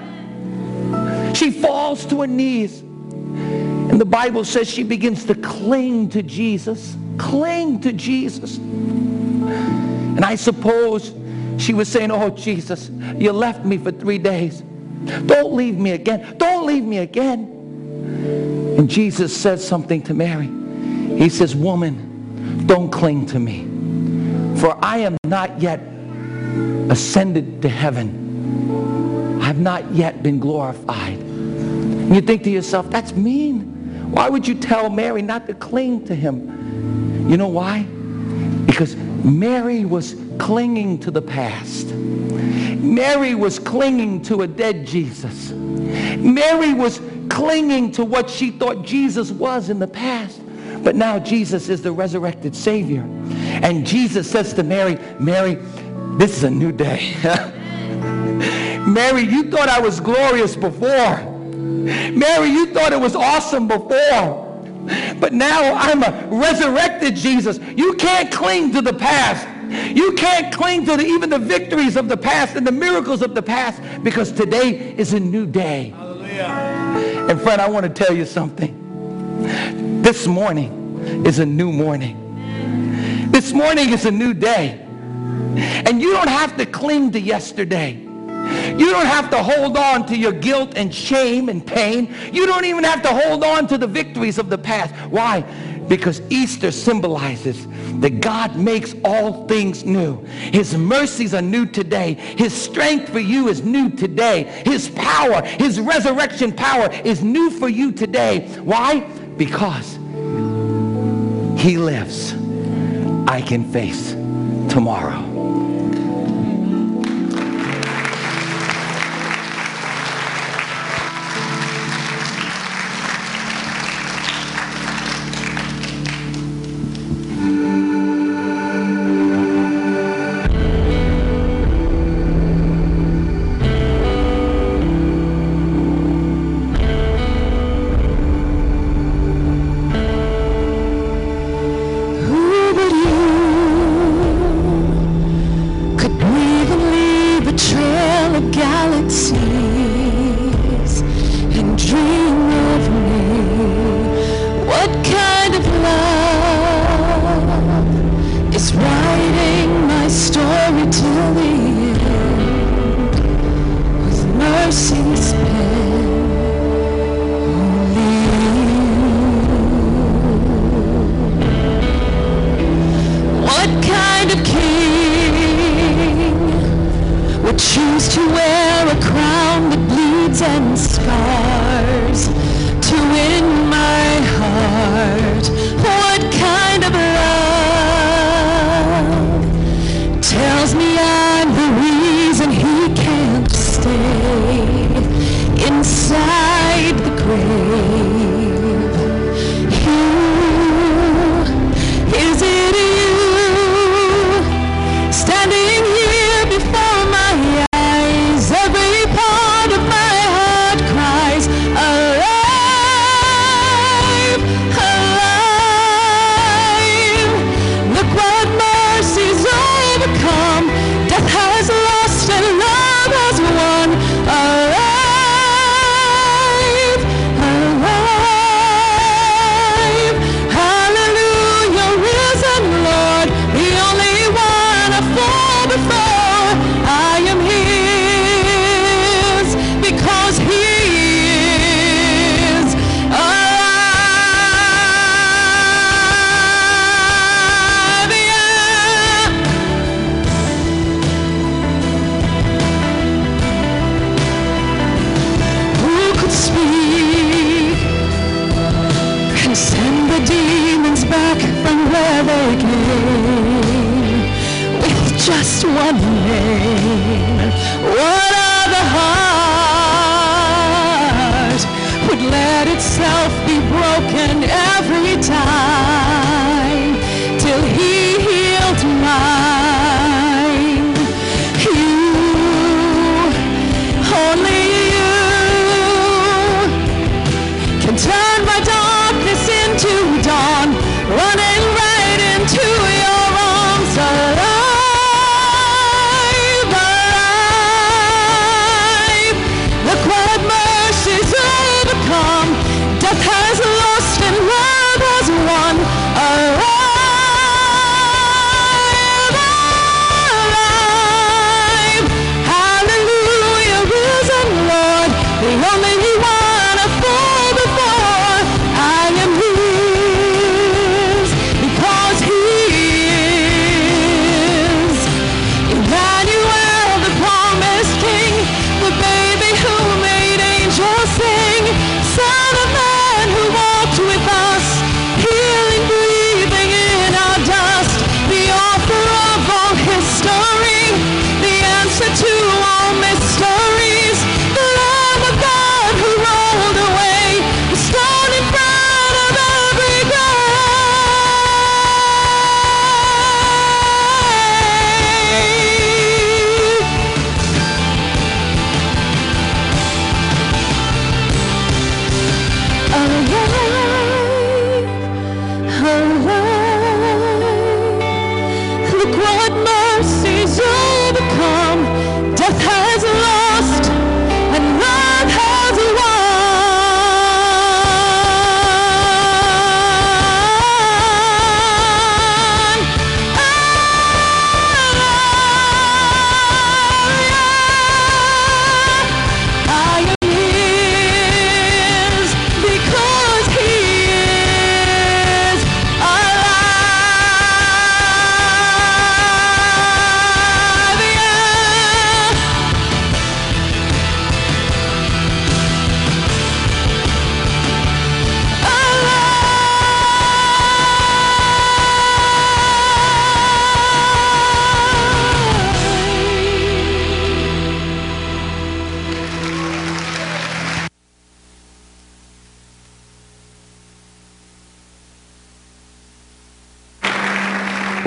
She falls to her knees. And the Bible says she begins to cling to Jesus. Cling to Jesus. And I suppose she was saying, oh, Jesus, you left me for three days. Don't leave me again. Don't leave me again. And Jesus says something to Mary. He says, woman, don't cling to me. For I am not yet ascended to heaven. I have not yet been glorified. And you think to yourself, that's mean. Why would you tell Mary not to cling to him? You know why? Because Mary was clinging to the past. Mary was clinging to a dead Jesus. Mary was clinging to what she thought Jesus was in the past. But now Jesus is the resurrected Savior. And Jesus says to Mary, Mary, this is a new day. Mary, you thought I was glorious before. Mary, you thought it was awesome before. But now I'm a resurrected Jesus. You can't cling to the past. You can't cling to the, even the victories of the past and the miracles of the past because today is a new day. Hallelujah. And friend, I want to tell you something. This morning is a new morning. This morning is a new day. And you don't have to cling to yesterday. You don't have to hold on to your guilt and shame and pain. You don't even have to hold on to the victories of the past. Why? Because Easter symbolizes that God makes all things new. His mercies are new today. His strength for you is new today. His power, his resurrection power is new for you today. Why? Because he lives. I can face tomorrow. umbrella galaxy. choose to wear a crown that bleeds and scars to win my heart.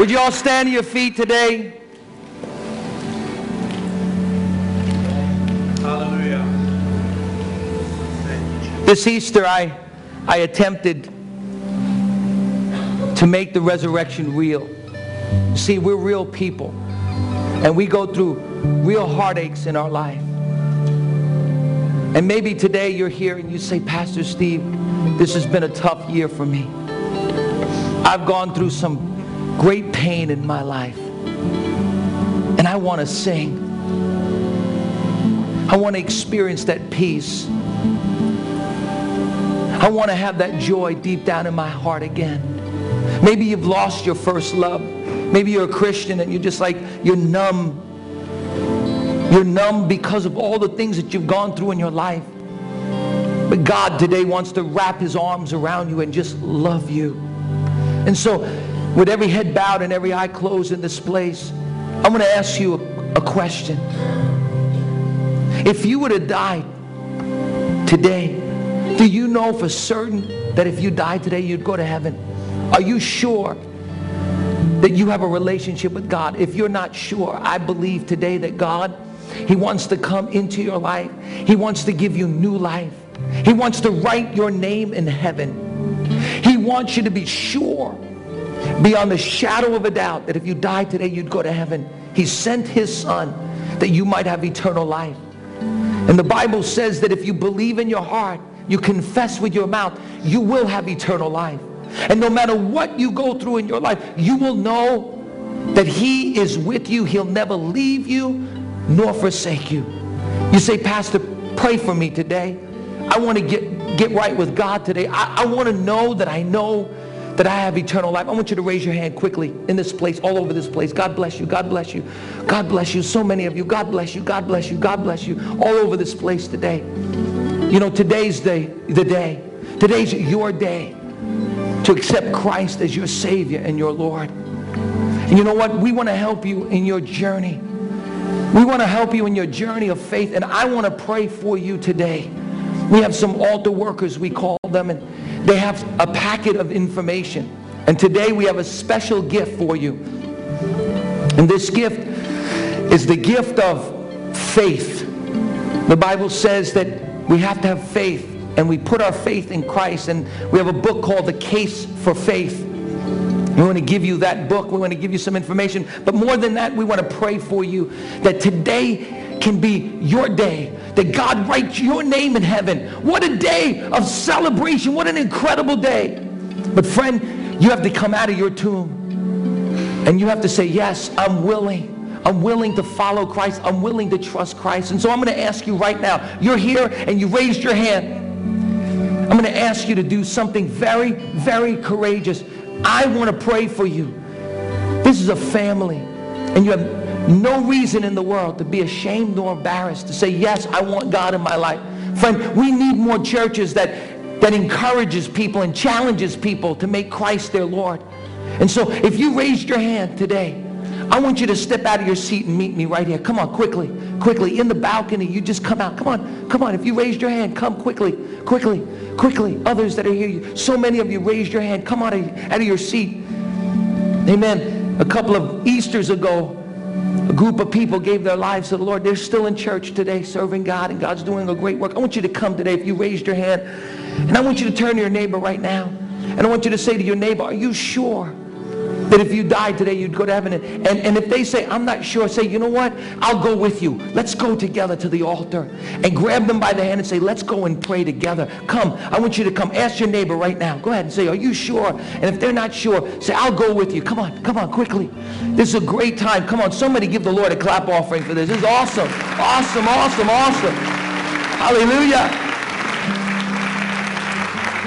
Would you all stand to your feet today? Hallelujah. This Easter, I, I attempted to make the resurrection real. See, we're real people, and we go through real heartaches in our life. And maybe today you're here and you say, Pastor Steve, this has been a tough year for me. I've gone through some great pain in my life, and I want to sing. I want to experience that peace. I want to have that joy deep down in my heart again. Maybe you've lost your first love. Maybe you're a Christian and you're just like, you're numb. You're numb because of all the things that you've gone through in your life. But God today wants to wrap his arms around you and just love you. And so, with every head bowed and every eye closed in this place, I'm going to ask you a, a question. If you would have died today, do you know for certain that if you died today, you'd go to heaven? Are you sure that you have a relationship with God? If you're not sure, I believe today that God, He wants to come into your life. He wants to give you new life. He wants to write your name in heaven. He wants you to be sure, beyond the shadow of a doubt, that if you died today, you'd go to heaven. He sent His Son that you might have eternal life. And the Bible says that if you believe in your heart, you confess with your mouth, you will have eternal life. And no matter what you go through in your life, you will know that he is with you. He'll never leave you nor forsake you. You say, Pastor, pray for me today. I want to get, get right with God today. I, I want to know that I know that I have eternal life. I want you to raise your hand quickly in this place, all over this place. God bless you. God bless you. God bless you. So many of you. God bless you. God bless you. God bless you. All over this place today. You know, today's the, the day. Today's your day to accept Christ as your Savior and your Lord. And you know what? We want to help you in your journey. We want to help you in your journey of faith. And I want to pray for you today. We have some altar workers, we call them, and they have a packet of information. And today we have a special gift for you. And this gift is the gift of faith. The Bible says that we have to have faith and we put our faith in Christ. And we have a book called The Case for Faith. We want to give you that book. We want to give you some information. But more than that, we want to pray for you that today can be your day. That God writes your name in heaven. What a day of celebration. What an incredible day. But friend, you have to come out of your tomb. And you have to say, yes, I'm willing. I'm willing to follow Christ. I'm willing to trust Christ. And so I'm going to ask you right now. You're here and you raised your hand. I'm going to ask you to do something very, very courageous. I want to pray for you. This is a family, and you have no reason in the world to be ashamed nor embarrassed to say, yes, I want God in my life. Friend, we need more churches that, that encourages people and challenges people to make Christ their Lord. And so if you raised your hand today, I want you to step out of your seat and meet me right here. Come on, quickly, quickly. In the balcony, you just come out. Come on, come on. If you raised your hand, come quickly, quickly, quickly. Others that are here, so many of you raised your hand. Come out of, out of your seat. Amen. A couple of Easters ago, a group of people gave their lives to the Lord. They're still in church today serving God, and God's doing a great work. I want you to come today if you raised your hand. And I want you to turn to your neighbor right now. And I want you to say to your neighbor, Are you sure? That if you died today, you'd go to heaven. And, and if they say, I'm not sure, say, you know what? I'll go with you. Let's go together to the altar and grab them by the hand and say, let's go and pray together. Come, I want you to come. Ask your neighbor right now. Go ahead and say, are you sure? And if they're not sure, say, I'll go with you. Come on, come on, quickly. This is a great time. Come on, somebody give the Lord a clap offering for this. This is awesome, awesome, awesome, awesome. Hallelujah.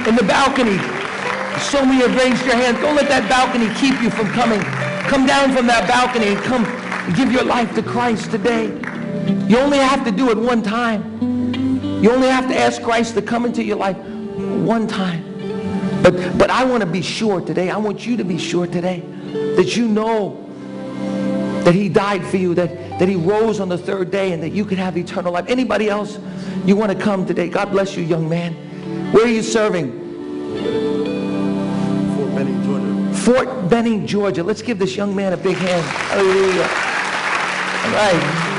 In the balcony, so many have raised your hands. Don't let that balcony keep you from coming. Come down from that balcony and come give your life to Christ today. You only have to do it one time. You only have to ask Christ to come into your life one time. But, but I want to be sure today. I want you to be sure today that you know that he died for you, that, that he rose on the third day, and that you can have eternal life. Anybody else you want to come today? God bless you, young man. Where are you serving? Fort Benning, Georgia. Let's give this young man a big hand. Hallelujah. All right.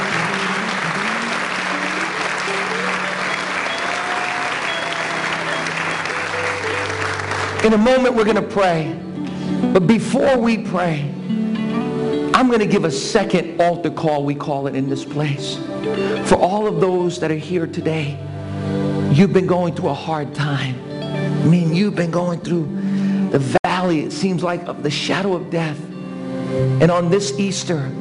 In a moment, we're going to pray. But before we pray, I'm going to give a second altar call, we call it in this place. For all of those that are here today, you've been going through a hard time. I mean, you've been going through the valley, it seems like, of the shadow of death. And on this Easter,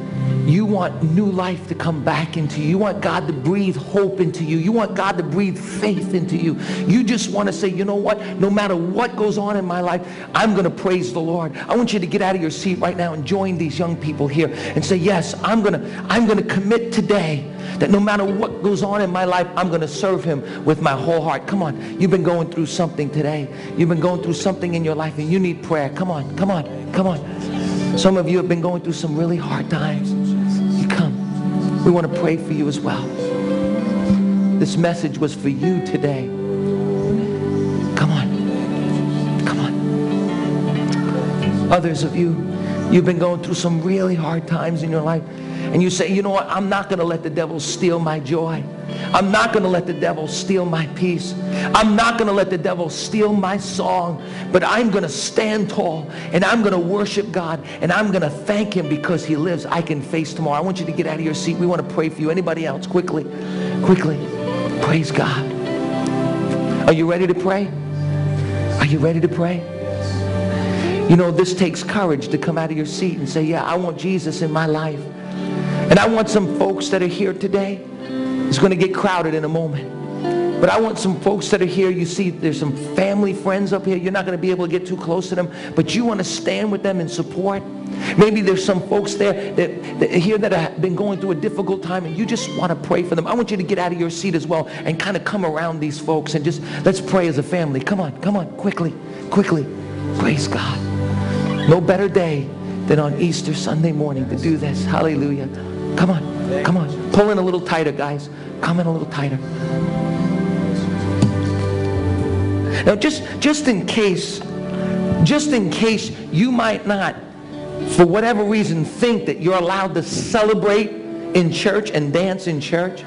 you want new life to come back into you. You want God to breathe hope into you. You want God to breathe faith into you. You just want to say, you know what? No matter what goes on in my life, I'm going to praise the Lord. I want you to get out of your seat right now and join these young people here and say, yes, I'm going to, I'm going to commit today that no matter what goes on in my life, I'm going to serve him with my whole heart. Come on. You've been going through something today. You've been going through something in your life and you need prayer. Come on. Come on. Come on. Some of you have been going through some really hard times. You come. We want to pray for you as well. This message was for you today. Come on. Come on. Others of you, you've been going through some really hard times in your life and you say, you know what, I'm not going to let the devil steal my joy. I'm not going to let the devil steal my peace. I'm not going to let the devil steal my song, but I'm going to stand tall and I'm going to worship God and I'm going to thank him because he lives. I can face tomorrow. I want you to get out of your seat. We want to pray for you. Anybody else? Quickly, quickly. Praise God. Are you ready to pray? Are you ready to pray? You know, this takes courage to come out of your seat and say, yeah, I want Jesus in my life. And I want some folks that are here today. It's going to get crowded in a moment. But I want some folks that are here. You see, there's some family friends up here. You're not going to be able to get too close to them, but you want to stand with them in support. Maybe there's some folks there that, that here that have been going through a difficult time and you just want to pray for them. I want you to get out of your seat as well and kind of come around these folks and just let's pray as a family. Come on, come on, quickly, quickly. Praise God. No better day than on Easter Sunday morning to do this. Hallelujah. Come on. Come on. Pull in a little tighter, guys. Come in a little tighter. Now, just, just in case, just in case you might not, for whatever reason, think that you're allowed to celebrate in church and dance in church,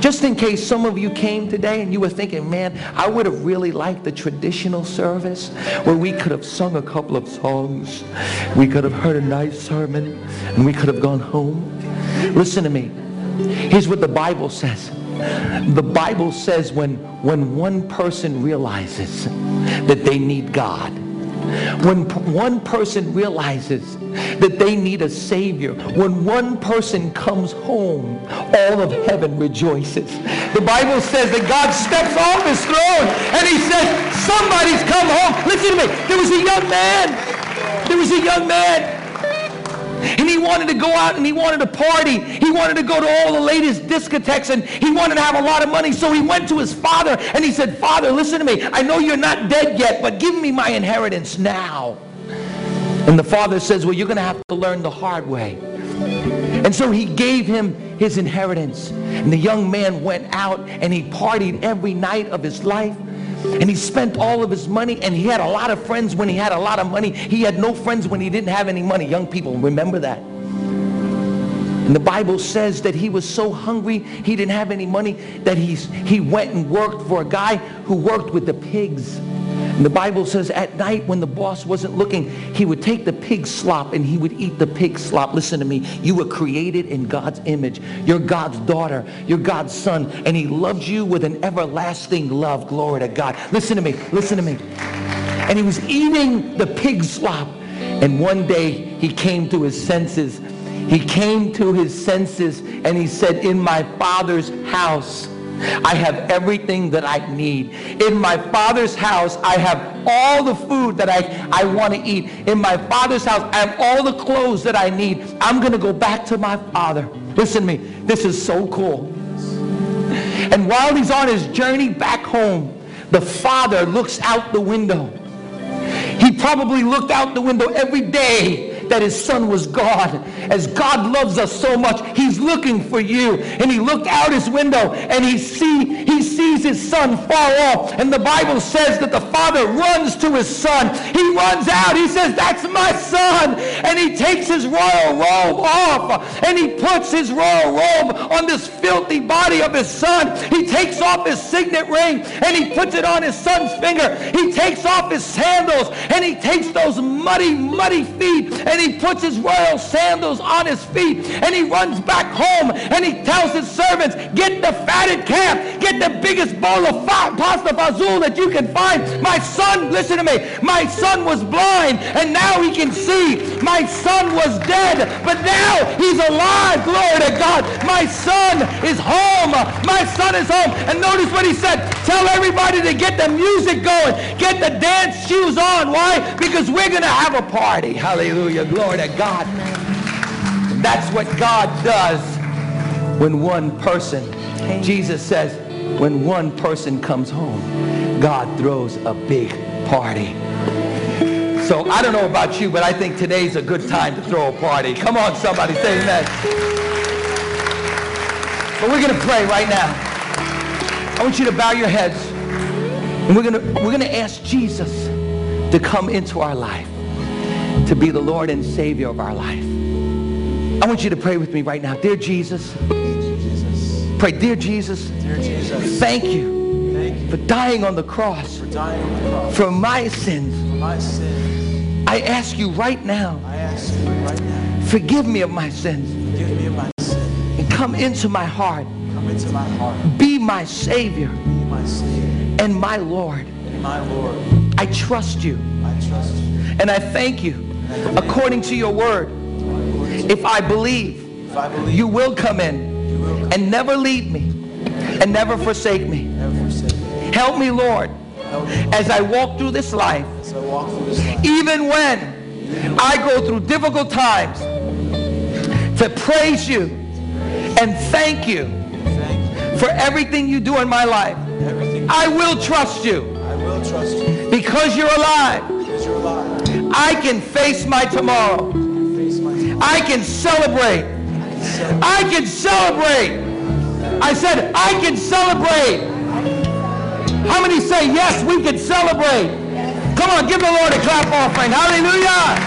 just in case some of you came today and you were thinking, man, I would have really liked the traditional service where we could have sung a couple of songs, we could have heard a nice sermon, and we could have gone home. Listen to me. Here's what the Bible says. The Bible says when, when one person realizes that they need God, when one person realizes that they need a Savior, when one person comes home, all of heaven rejoices. The Bible says that God steps off his throne and he says, somebody's come home. Listen to me. There was a young man. There was a young man and he wanted to go out and he wanted to party. He wanted to go to all the latest discotheques and he wanted to have a lot of money. So he went to his father and he said, Father, listen to me. I know you're not dead yet, but give me my inheritance now. And the father says, well, you're going to have to learn the hard way. And so he gave him his inheritance. And the young man went out and he partied every night of his life. And he spent all of his money and he had a lot of friends when he had a lot of money. He had no friends when he didn't have any money. Young people, remember that. And the Bible says that he was so hungry, he didn't have any money, that he's, he went and worked for a guy who worked with the pigs. The Bible says at night when the boss wasn't looking, he would take the pig slop and he would eat the pig slop. Listen to me. You were created in God's image. You're God's daughter. You're God's son. And he loves you with an everlasting love. Glory to God. Listen to me. Listen to me. And he was eating the pig slop. And one day he came to his senses. He came to his senses and he said, in my father's house, I have everything that I need. In my father's house, I have all the food that I, I want to eat. In my father's house, I have all the clothes that I need. I'm going to go back to my father. Listen to me. This is so cool. And while he's on his journey back home, the father looks out the window. He probably looked out the window every day that his son was gone. As God loves us so much, he's looking for you. And he looked out his window and he see he sees his son far off. And the Bible says that the father runs to his son. He runs out. He says, "That's my son." And he takes his royal robe off and he puts his royal robe on this filthy body of his son. He takes off his signet ring and he puts it on his son's finger. He takes off his sandals and he takes those muddy, muddy feet and he puts his royal sandals on his feet and he runs back home and he tells his servants, get the fatted calf, get the biggest bowl of fa- pasta fazool that you can find. My son, listen to me, my son was blind and now he can see. My son was dead, but now he's alive. Glory to God. My son is home. My son is home. And notice what he said. Tell everybody to get the music going. Get the dance shoes on. Why? Because we're going to have a party. Hallelujah. Glory to God. That's what God does when one person, Jesus says, when one person comes home, God throws a big party. So I don't know about you, but I think today's a good time to throw a party. Come on, somebody, say amen. But we're going to pray right now. I want you to bow your heads. And we're going to, we're going to ask Jesus to come into our life, to be the Lord and Savior of our life. I want you to pray with me right now. Dear Jesus, pray, Dear Jesus, Dear Jesus, thank you thank you for dying on the cross for dying on the cross for my sins. for my sins. I ask you right now, I ask you right now, forgive me of my sins me of my and come into my heart. Come into my heart. Be my Savior Be my Savior and my Lord. and my Lord. I trust you I trust you. and I thank you according to your word. If I believe, If I believe you will come in will come, and never leave me and never forsake me. never forsake me. Help me, Lord, Help me as I walk through this life, as I walk through this life. even when I go through difficult times, to praise you and thank you for everything you do in my life. I will trust you I will trust you because you're alive. because you're alive. I can face my tomorrow. I can celebrate. I can celebrate. I said, I can celebrate. How many say, yes, we can celebrate? Come on, give the Lord a clap offering. Hallelujah.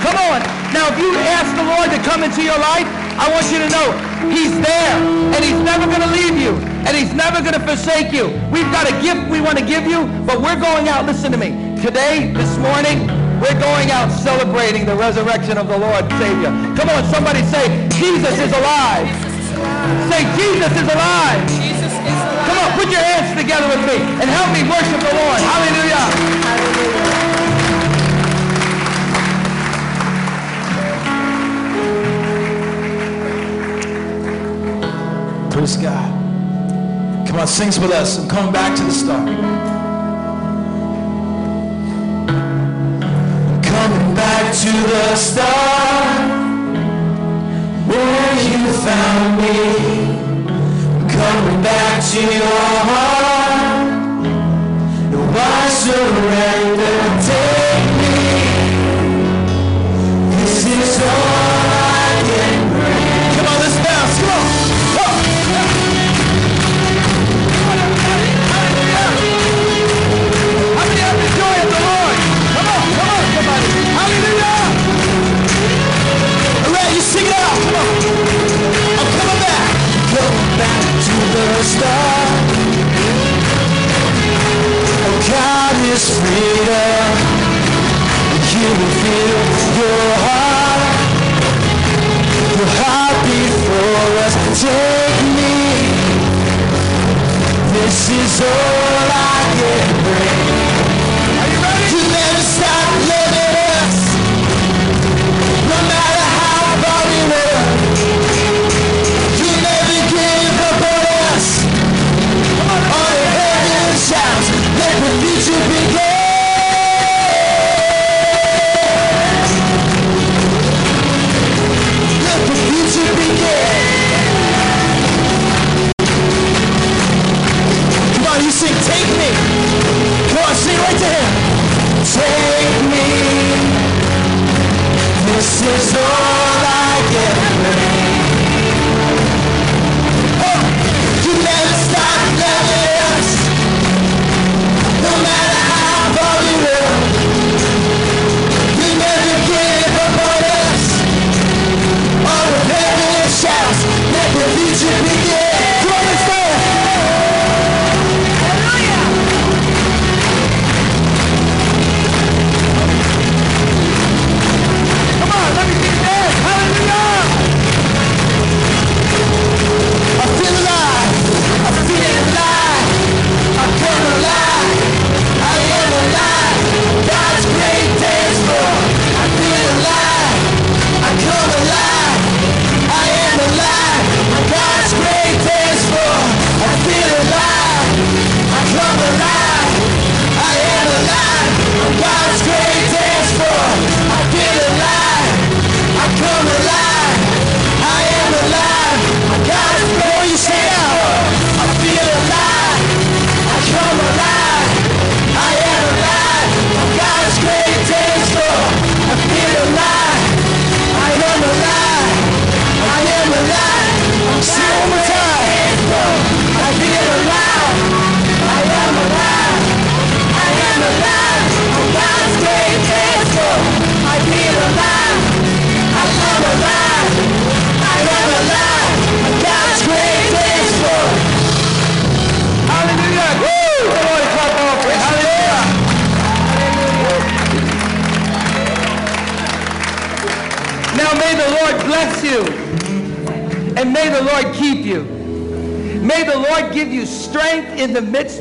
Come on. Now, if you ask the Lord to come into your life, I want you to know he's there and he's never going to leave you and he's never going to forsake you. We've got a gift we want to give you, but we're going out, listen to me. Today, this morning, we're going out celebrating the resurrection of the Lord Savior. Come on, somebody say, Jesus is alive. Say, Jesus is alive. Jesus is alive. Come on, put your hands together with me and help me worship the Lord. Hallelujah. Praise God. Come on, sing with us. I'm coming back to the start. To the start where you found me. Coming back to your heart. Why surrender? Take me. This is all is freedom. You will feel your heart. Your heart before us. Take me. This is all I can bring. Come on, sing right him. Take me. This is all I can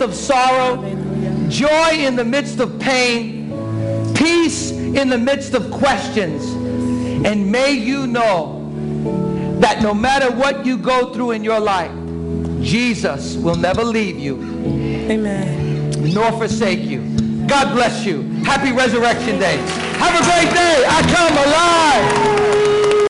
midst of sorrow, joy in the midst of pain, peace in the midst of questions. And may you know that no matter what you go through in your life, Jesus will never leave you Amen. nor forsake you. God bless you. Happy Resurrection Day. Have a great day. I come alive.